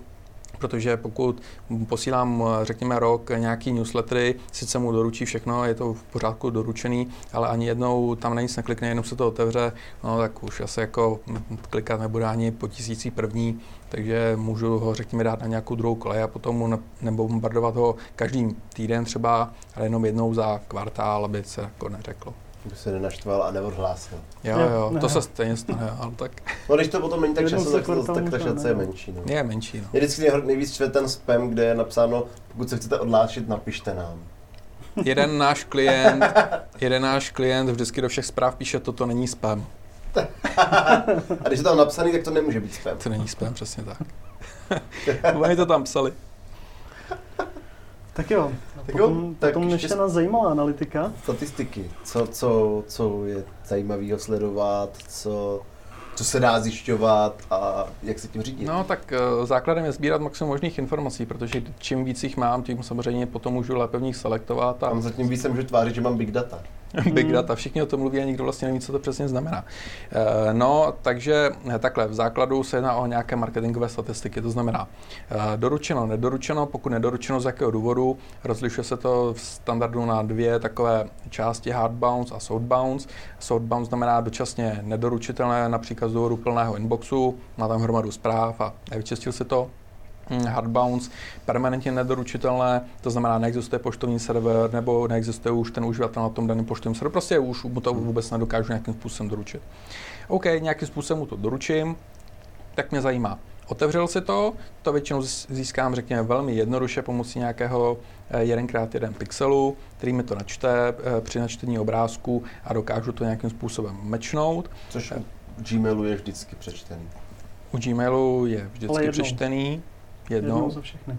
Speaker 3: protože pokud posílám, řekněme, rok nějaký newslettery, sice mu doručí všechno, je to v pořádku doručený, ale ani jednou tam na nic neklikne, jenom se to otevře, no tak už asi jako klikat nebude ani po tisící první, takže můžu ho, řekněme, dát na nějakou druhou kolej a potom mu nebo bombardovat ho každý týden třeba, ale jenom jednou za kvartál, aby se jako neřeklo.
Speaker 1: By se nenaštval a neodhlásil.
Speaker 3: Jo, jo, ne. to se stejně stane, ale tak.
Speaker 1: No když to potom není tak často, tak, to, tak ta šance je menší. No.
Speaker 3: Je menší, no.
Speaker 1: Je vždycky nejvíc čve ten spam, kde je napsáno, pokud se chcete odhlásit, napište nám.
Speaker 3: Jeden náš klient, jeden náš klient vždycky do všech zpráv píše, toto není spam. <laughs>
Speaker 1: a když je tam napsaný, tak to nemůže být spam.
Speaker 3: To není spam, přesně tak. <laughs> Oni to tam psali.
Speaker 2: Tak jo, tak potom, jo, tak potom ještě, nás zajímala analytika.
Speaker 1: Statistiky, co, co, co je zajímavého sledovat, co, co se dá zjišťovat a jak se tím řídit?
Speaker 3: No tak uh, základem je sbírat maximum možných informací, protože čím víc jich mám, tím samozřejmě potom můžu lépe v nich selektovat.
Speaker 1: A... Tam zatím víc se můžu tvářit, že mám big data. <laughs>
Speaker 3: big hmm. data, všichni o tom mluví a nikdo vlastně neví, co to přesně znamená. Uh, no, takže eh, takhle, v základu se jedná o nějaké marketingové statistiky, to znamená uh, doručeno, nedoručeno, pokud nedoručeno z jakého důvodu, rozlišuje se to v standardu na dvě takové části, hard bounce a soft bounce. Soft bounce znamená dočasně nedoručitelné, například z důvodu plného inboxu, má tam hromadu zpráv a nevyčistil si to, hm, hard bounce, permanentně nedoručitelné, to znamená, neexistuje poštovní server nebo neexistuje už ten uživatel na tom daném poštovním serveru, prostě už mu to vůbec nedokážu nějakým způsobem doručit. OK, nějakým způsobem mu to doručím, tak mě zajímá, Otevřel si to, to většinou získám, řekněme, velmi jednoduše pomocí nějakého 1x1 pixelu, který mi to načte eh, při načtení obrázku a dokážu to nějakým způsobem mečnout.
Speaker 1: Což u Gmailu je vždycky přečtený.
Speaker 3: U Gmailu je vždycky přečtený.
Speaker 2: Jednou. jednou za všechny.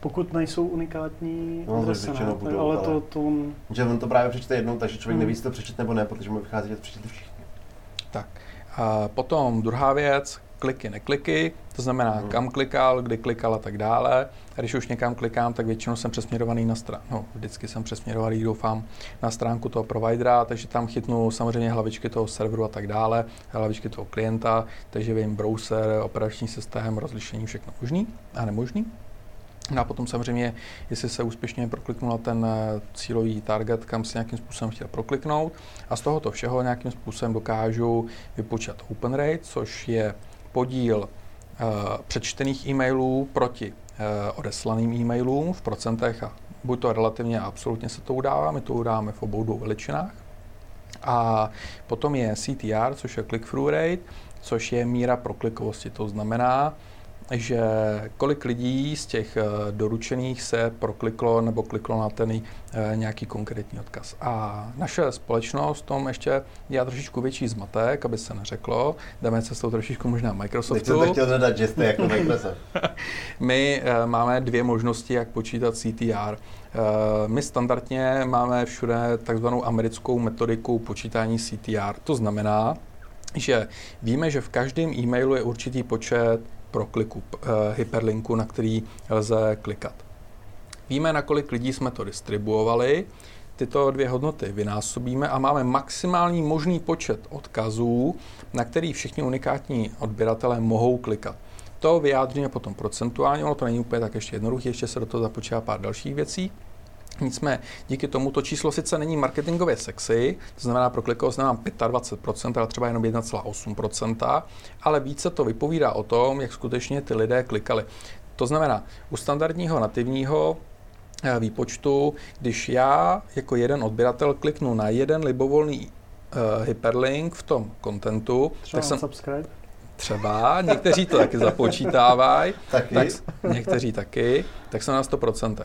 Speaker 2: Pokud nejsou unikátní no, adrese, ne, budou, ale, ale to, to...
Speaker 1: Že on to právě přečte jednou, takže člověk hmm. neví, jestli to přečet nebo ne, protože mu vychází, že to přečetli všichni.
Speaker 3: Tak. A potom druhá věc, kliky, nekliky, to znamená, hmm. kam klikal, kdy klikal a tak dále. A když už někam klikám, tak většinou jsem přesměrovaný na stranu, no, vždycky jsem přesměrovaný, doufám, na stránku toho providera, takže tam chytnu samozřejmě hlavičky toho serveru a tak dále, hlavičky toho klienta, takže vím browser, operační systém, rozlišení, všechno možný a nemožný. No a potom samozřejmě, jestli se úspěšně prokliknul ten eh, cílový target, kam si nějakým způsobem chtěl prokliknout. A z tohoto všeho nějakým způsobem dokážu vypočítat open rate, což je podíl uh, přečtených e-mailů proti uh, odeslaným e-mailům v procentech a buď to relativně a absolutně se to udává, my to udáváme v obou dvou veličinách. A potom je CTR, což je click-through rate, což je míra proklikovosti. To znamená, že kolik lidí z těch eh, doručených se prokliklo nebo kliklo na ten eh, nějaký konkrétní odkaz. A naše společnost tom ještě dělá trošičku větší zmatek, aby se neřeklo. Jdeme cestou trošičku možná Microsoftu.
Speaker 1: Teď chtěl dodat, že jste jako Microsoft. <laughs>
Speaker 3: My eh, máme dvě možnosti, jak počítat CTR. My standardně máme všude takzvanou americkou metodiku počítání CTR. To znamená, že víme, že v každém e-mailu je určitý počet pro kliku uh, hyperlinku, na který lze klikat. Víme, na kolik lidí jsme to distribuovali, tyto dvě hodnoty vynásobíme a máme maximální možný počet odkazů, na který všichni unikátní odběratelé mohou klikat. To vyjádříme potom procentuálně, ono to není úplně tak ještě jednoduché, ještě se do toho započítá pár dalších věcí. Nicméně díky tomu to číslo sice není marketingově sexy, to znamená pro klikovost nemám 25%, ale třeba jenom 1,8%, ale více to vypovídá o tom, jak skutečně ty lidé klikali. To znamená, u standardního nativního eh, výpočtu, když já jako jeden odběratel kliknu na jeden libovolný uh, hyperlink v tom kontentu,
Speaker 2: tak jsem, subscribe.
Speaker 3: Třeba, někteří to taky započítávají, <laughs> taky? Tak, někteří taky, tak jsem na 100%.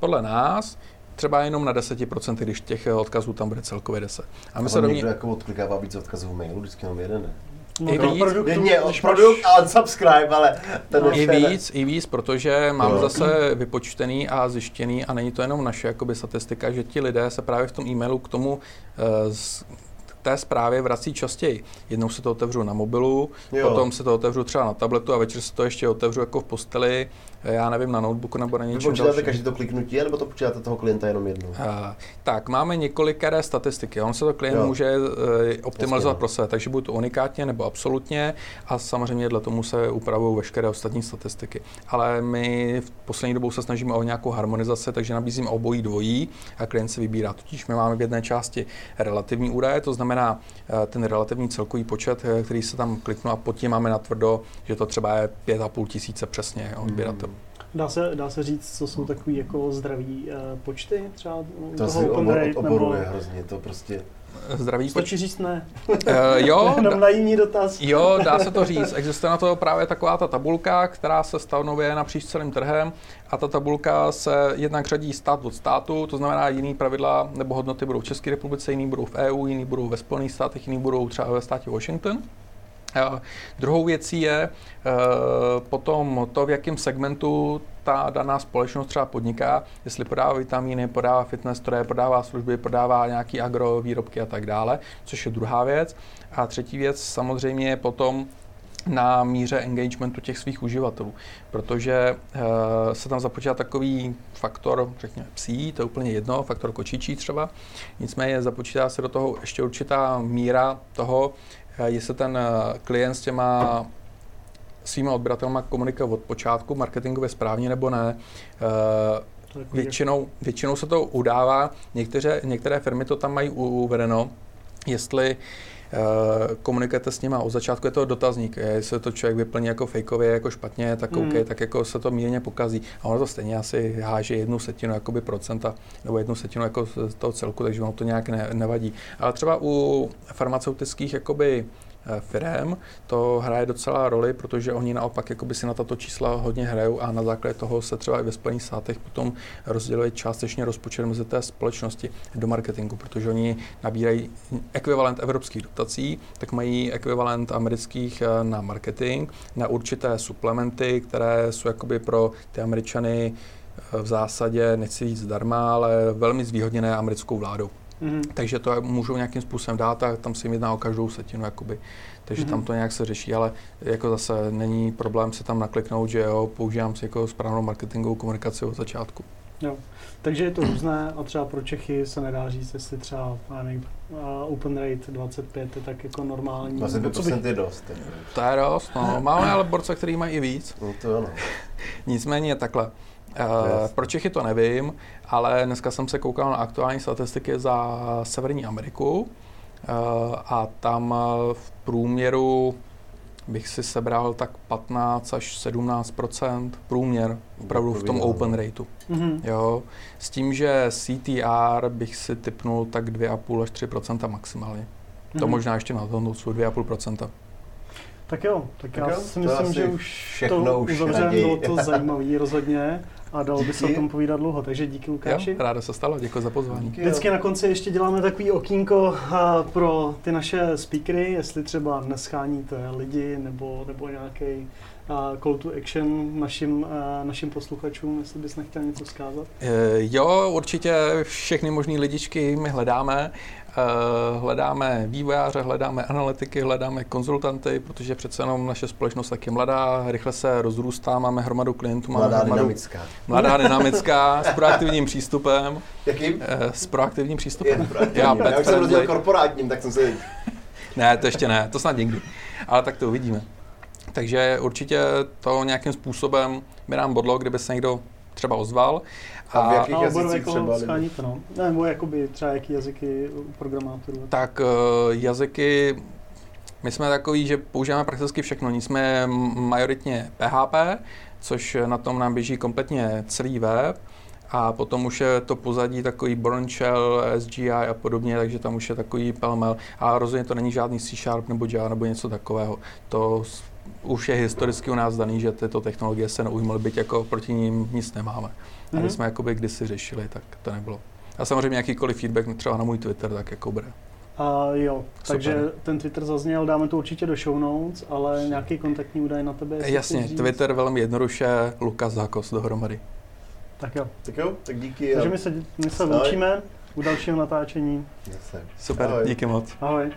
Speaker 3: Podle nás třeba jenom na 10%, když těch odkazů tam bude celkově 10.
Speaker 1: A my a se do někdo jako odklikává víc odkazů v mailu, vždycky jenom jeden, ne?
Speaker 3: No, I víc,
Speaker 1: produktu, mě, produkt a subscribe, ale ten
Speaker 3: I víc, i víc, protože mám no. zase vypočtený a zjištěný a není to jenom naše jakoby, statistika, že ti lidé se právě v tom e-mailu k tomu uh, té zprávě vrací častěji. Jednou se to otevřu na mobilu, jo. potom se to otevřu třeba na tabletu a večer se to ještě otevřu jako v posteli, já nevím, na notebooku nebo na něčem
Speaker 1: počítáte každý to kliknutí, nebo to počítáte toho klienta jenom jednou? Uh,
Speaker 3: tak, máme několikeré statistiky. On se to klient jo. může uh, optimalizovat Jasně, pro sebe, takže buď to unikátně nebo absolutně a samozřejmě dle tomu se upravují veškeré ostatní statistiky. Ale my v poslední dobou se snažíme o nějakou harmonizaci, takže nabízíme obojí dvojí a klient si vybírá. Totiž my máme v jedné části relativní údaje, to znamená uh, ten relativní celkový počet, který se tam kliknu a pod tím máme natvrdo, že to třeba je 5,5 tisíce přesně odběratel. Hmm.
Speaker 2: Dá se, dá se říct, co jsou takový jako zdraví uh, počty třeba
Speaker 1: to toho obor, oboruje nebo... hrozně, to prostě
Speaker 3: zdraví
Speaker 2: Stačí říct ne.
Speaker 3: Uh, jo. <laughs>
Speaker 2: Jenom naivní dotaz.
Speaker 3: jo, dá se to říct. Existuje na to právě taková ta tabulka, která se stanovuje napříč celým trhem a ta tabulka se jednak řadí stát od státu, to znamená jiný pravidla nebo hodnoty budou v České republice, jiný budou v EU, jiný budou ve Spojených státech, jiný budou třeba ve státě Washington. Uh, druhou věcí je uh, potom to, v jakém segmentu ta daná společnost třeba podniká, jestli podává vitamíny, podává fitness stroje, podává služby, podává nějaký agro výrobky a tak dále, což je druhá věc. A třetí věc samozřejmě je potom na míře engagementu těch svých uživatelů, protože uh, se tam započítá takový faktor, řekněme psí, to je úplně jedno, faktor kočičí třeba, nicméně započítá se do toho ještě určitá míra toho, Eh, jestli ten eh, klient s těma svýma odběratelma komunikuje od počátku marketingově správně nebo ne. Eh, většinou, většinou se to udává, některé, některé firmy to tam mají uvedeno, jestli komunikujete s nimi od začátku je to dotazník. Jestli to člověk vyplní jako fejkově, jako špatně, tak OK, mm. tak jako se to mírně pokazí. A ono to stejně asi háže jednu setinu jakoby procenta, nebo jednu setinu jako z toho celku, takže ono to nějak ne, nevadí. Ale třeba u farmaceutických jakoby Eh, firm, to hraje docela roli, protože oni naopak jakoby si na tato čísla hodně hrajou a na základě toho se třeba i ve Spojených státech potom rozděluje částečně rozpočet mezi té společnosti do marketingu, protože oni nabírají ekvivalent evropských dotací, tak mají ekvivalent amerických eh, na marketing, na určité suplementy, které jsou jakoby pro ty američany eh, v zásadě, nechci říct zdarma, ale velmi zvýhodněné americkou vládou. Mm-hmm. Takže to můžou nějakým způsobem dát a tam si jim jedná o každou setinu. Jakoby. Takže mm-hmm. tam to nějak se řeší, ale jako zase není problém si tam nakliknout, že jo, používám si jako správnou marketingovou komunikaci od začátku.
Speaker 2: Jo. Takže je to různé a třeba pro Čechy se nedá říct, jestli třeba nevím, open rate 25 je tak jako normální.
Speaker 1: 25% je dost.
Speaker 3: To je dost, no. Máme ale borce, který mají i víc.
Speaker 1: No to ano. <laughs>
Speaker 3: Nicméně takhle. Uh, pro Čechy to nevím, ale dneska jsem se koukal na aktuální statistiky za Severní Ameriku uh, a tam eh, v průměru bych si sebral tak 15 až 17% průměr opravdu v tom open rateu. Mm-hmm. Jo, s tím, že CTR bych si typnul tak 2,5 až 3% maximálně. Mm-hmm. To mhm. možná ještě na tom jsou 2,5%
Speaker 2: tak jo, tak, tak já jo, si myslím, že už to uzavřeme, bylo to zajímavé rozhodně a dalo by se o tom povídat dlouho, takže díky Lukáši.
Speaker 3: Jo, ráda se stalo, děkuji za pozvání. Díky,
Speaker 2: Vždycky na konci ještě děláme takový okýnko pro ty naše speakery, jestli třeba nescháníte lidi nebo, nebo nějaký call to action našim, našim posluchačům, jestli bys nechtěl něco zkázat?
Speaker 3: E, jo, určitě všechny možné lidičky my hledáme. Eh, hledáme vývojáře, hledáme analytiky, hledáme konzultanty, protože přece jenom naše společnost tak je mladá, rychle se rozrůstá, máme hromadu klientů.
Speaker 1: Máme mladá hromadu, dynamická.
Speaker 3: Mladá dynamická, s proaktivním přístupem.
Speaker 1: Jakým?
Speaker 3: Eh, s proaktivním přístupem.
Speaker 1: Je. Já, Já už jsem rozdělil korporátním, tak jsem si...
Speaker 3: ne, to ještě ne, to snad někdy. Ale tak to uvidíme. Takže určitě to nějakým způsobem by nám bodlo, kdyby se někdo třeba ozval.
Speaker 1: A v jakých a jazycích jako třeba?
Speaker 2: Scháníte, no. Nebo jakoby třeba jaký jazyky programátorů?
Speaker 3: Tak uh, jazyky, my jsme takový, že používáme prakticky všechno. Jsme majoritně PHP, což na tom nám běží kompletně celý web A potom už je to pozadí takový Born Shell, SGI a podobně, takže tam už je takový pelmel. A rozhodně to není žádný C Sharp nebo Java nebo něco takového. To už je historicky u nás daný, že tyto technologie se neujmuly, byť jako proti ním nic nemáme. Mm-hmm. A my jsme jakoby kdysi řešili, tak to nebylo. A samozřejmě jakýkoliv feedback třeba na můj Twitter, tak jako bude.
Speaker 2: A jo, Super. takže ten Twitter zazněl, dáme to určitě do show notes, ale nějaký kontaktní údaj na tebe?
Speaker 3: Jasně, Twitter velmi jednoduše, Lukas Zákos dohromady.
Speaker 2: Tak jo.
Speaker 1: Tak jo, tak díky.
Speaker 2: Takže my se, my se loučíme u dalšího natáčení.
Speaker 3: Super, Ahoj. díky moc.
Speaker 2: Ahoj.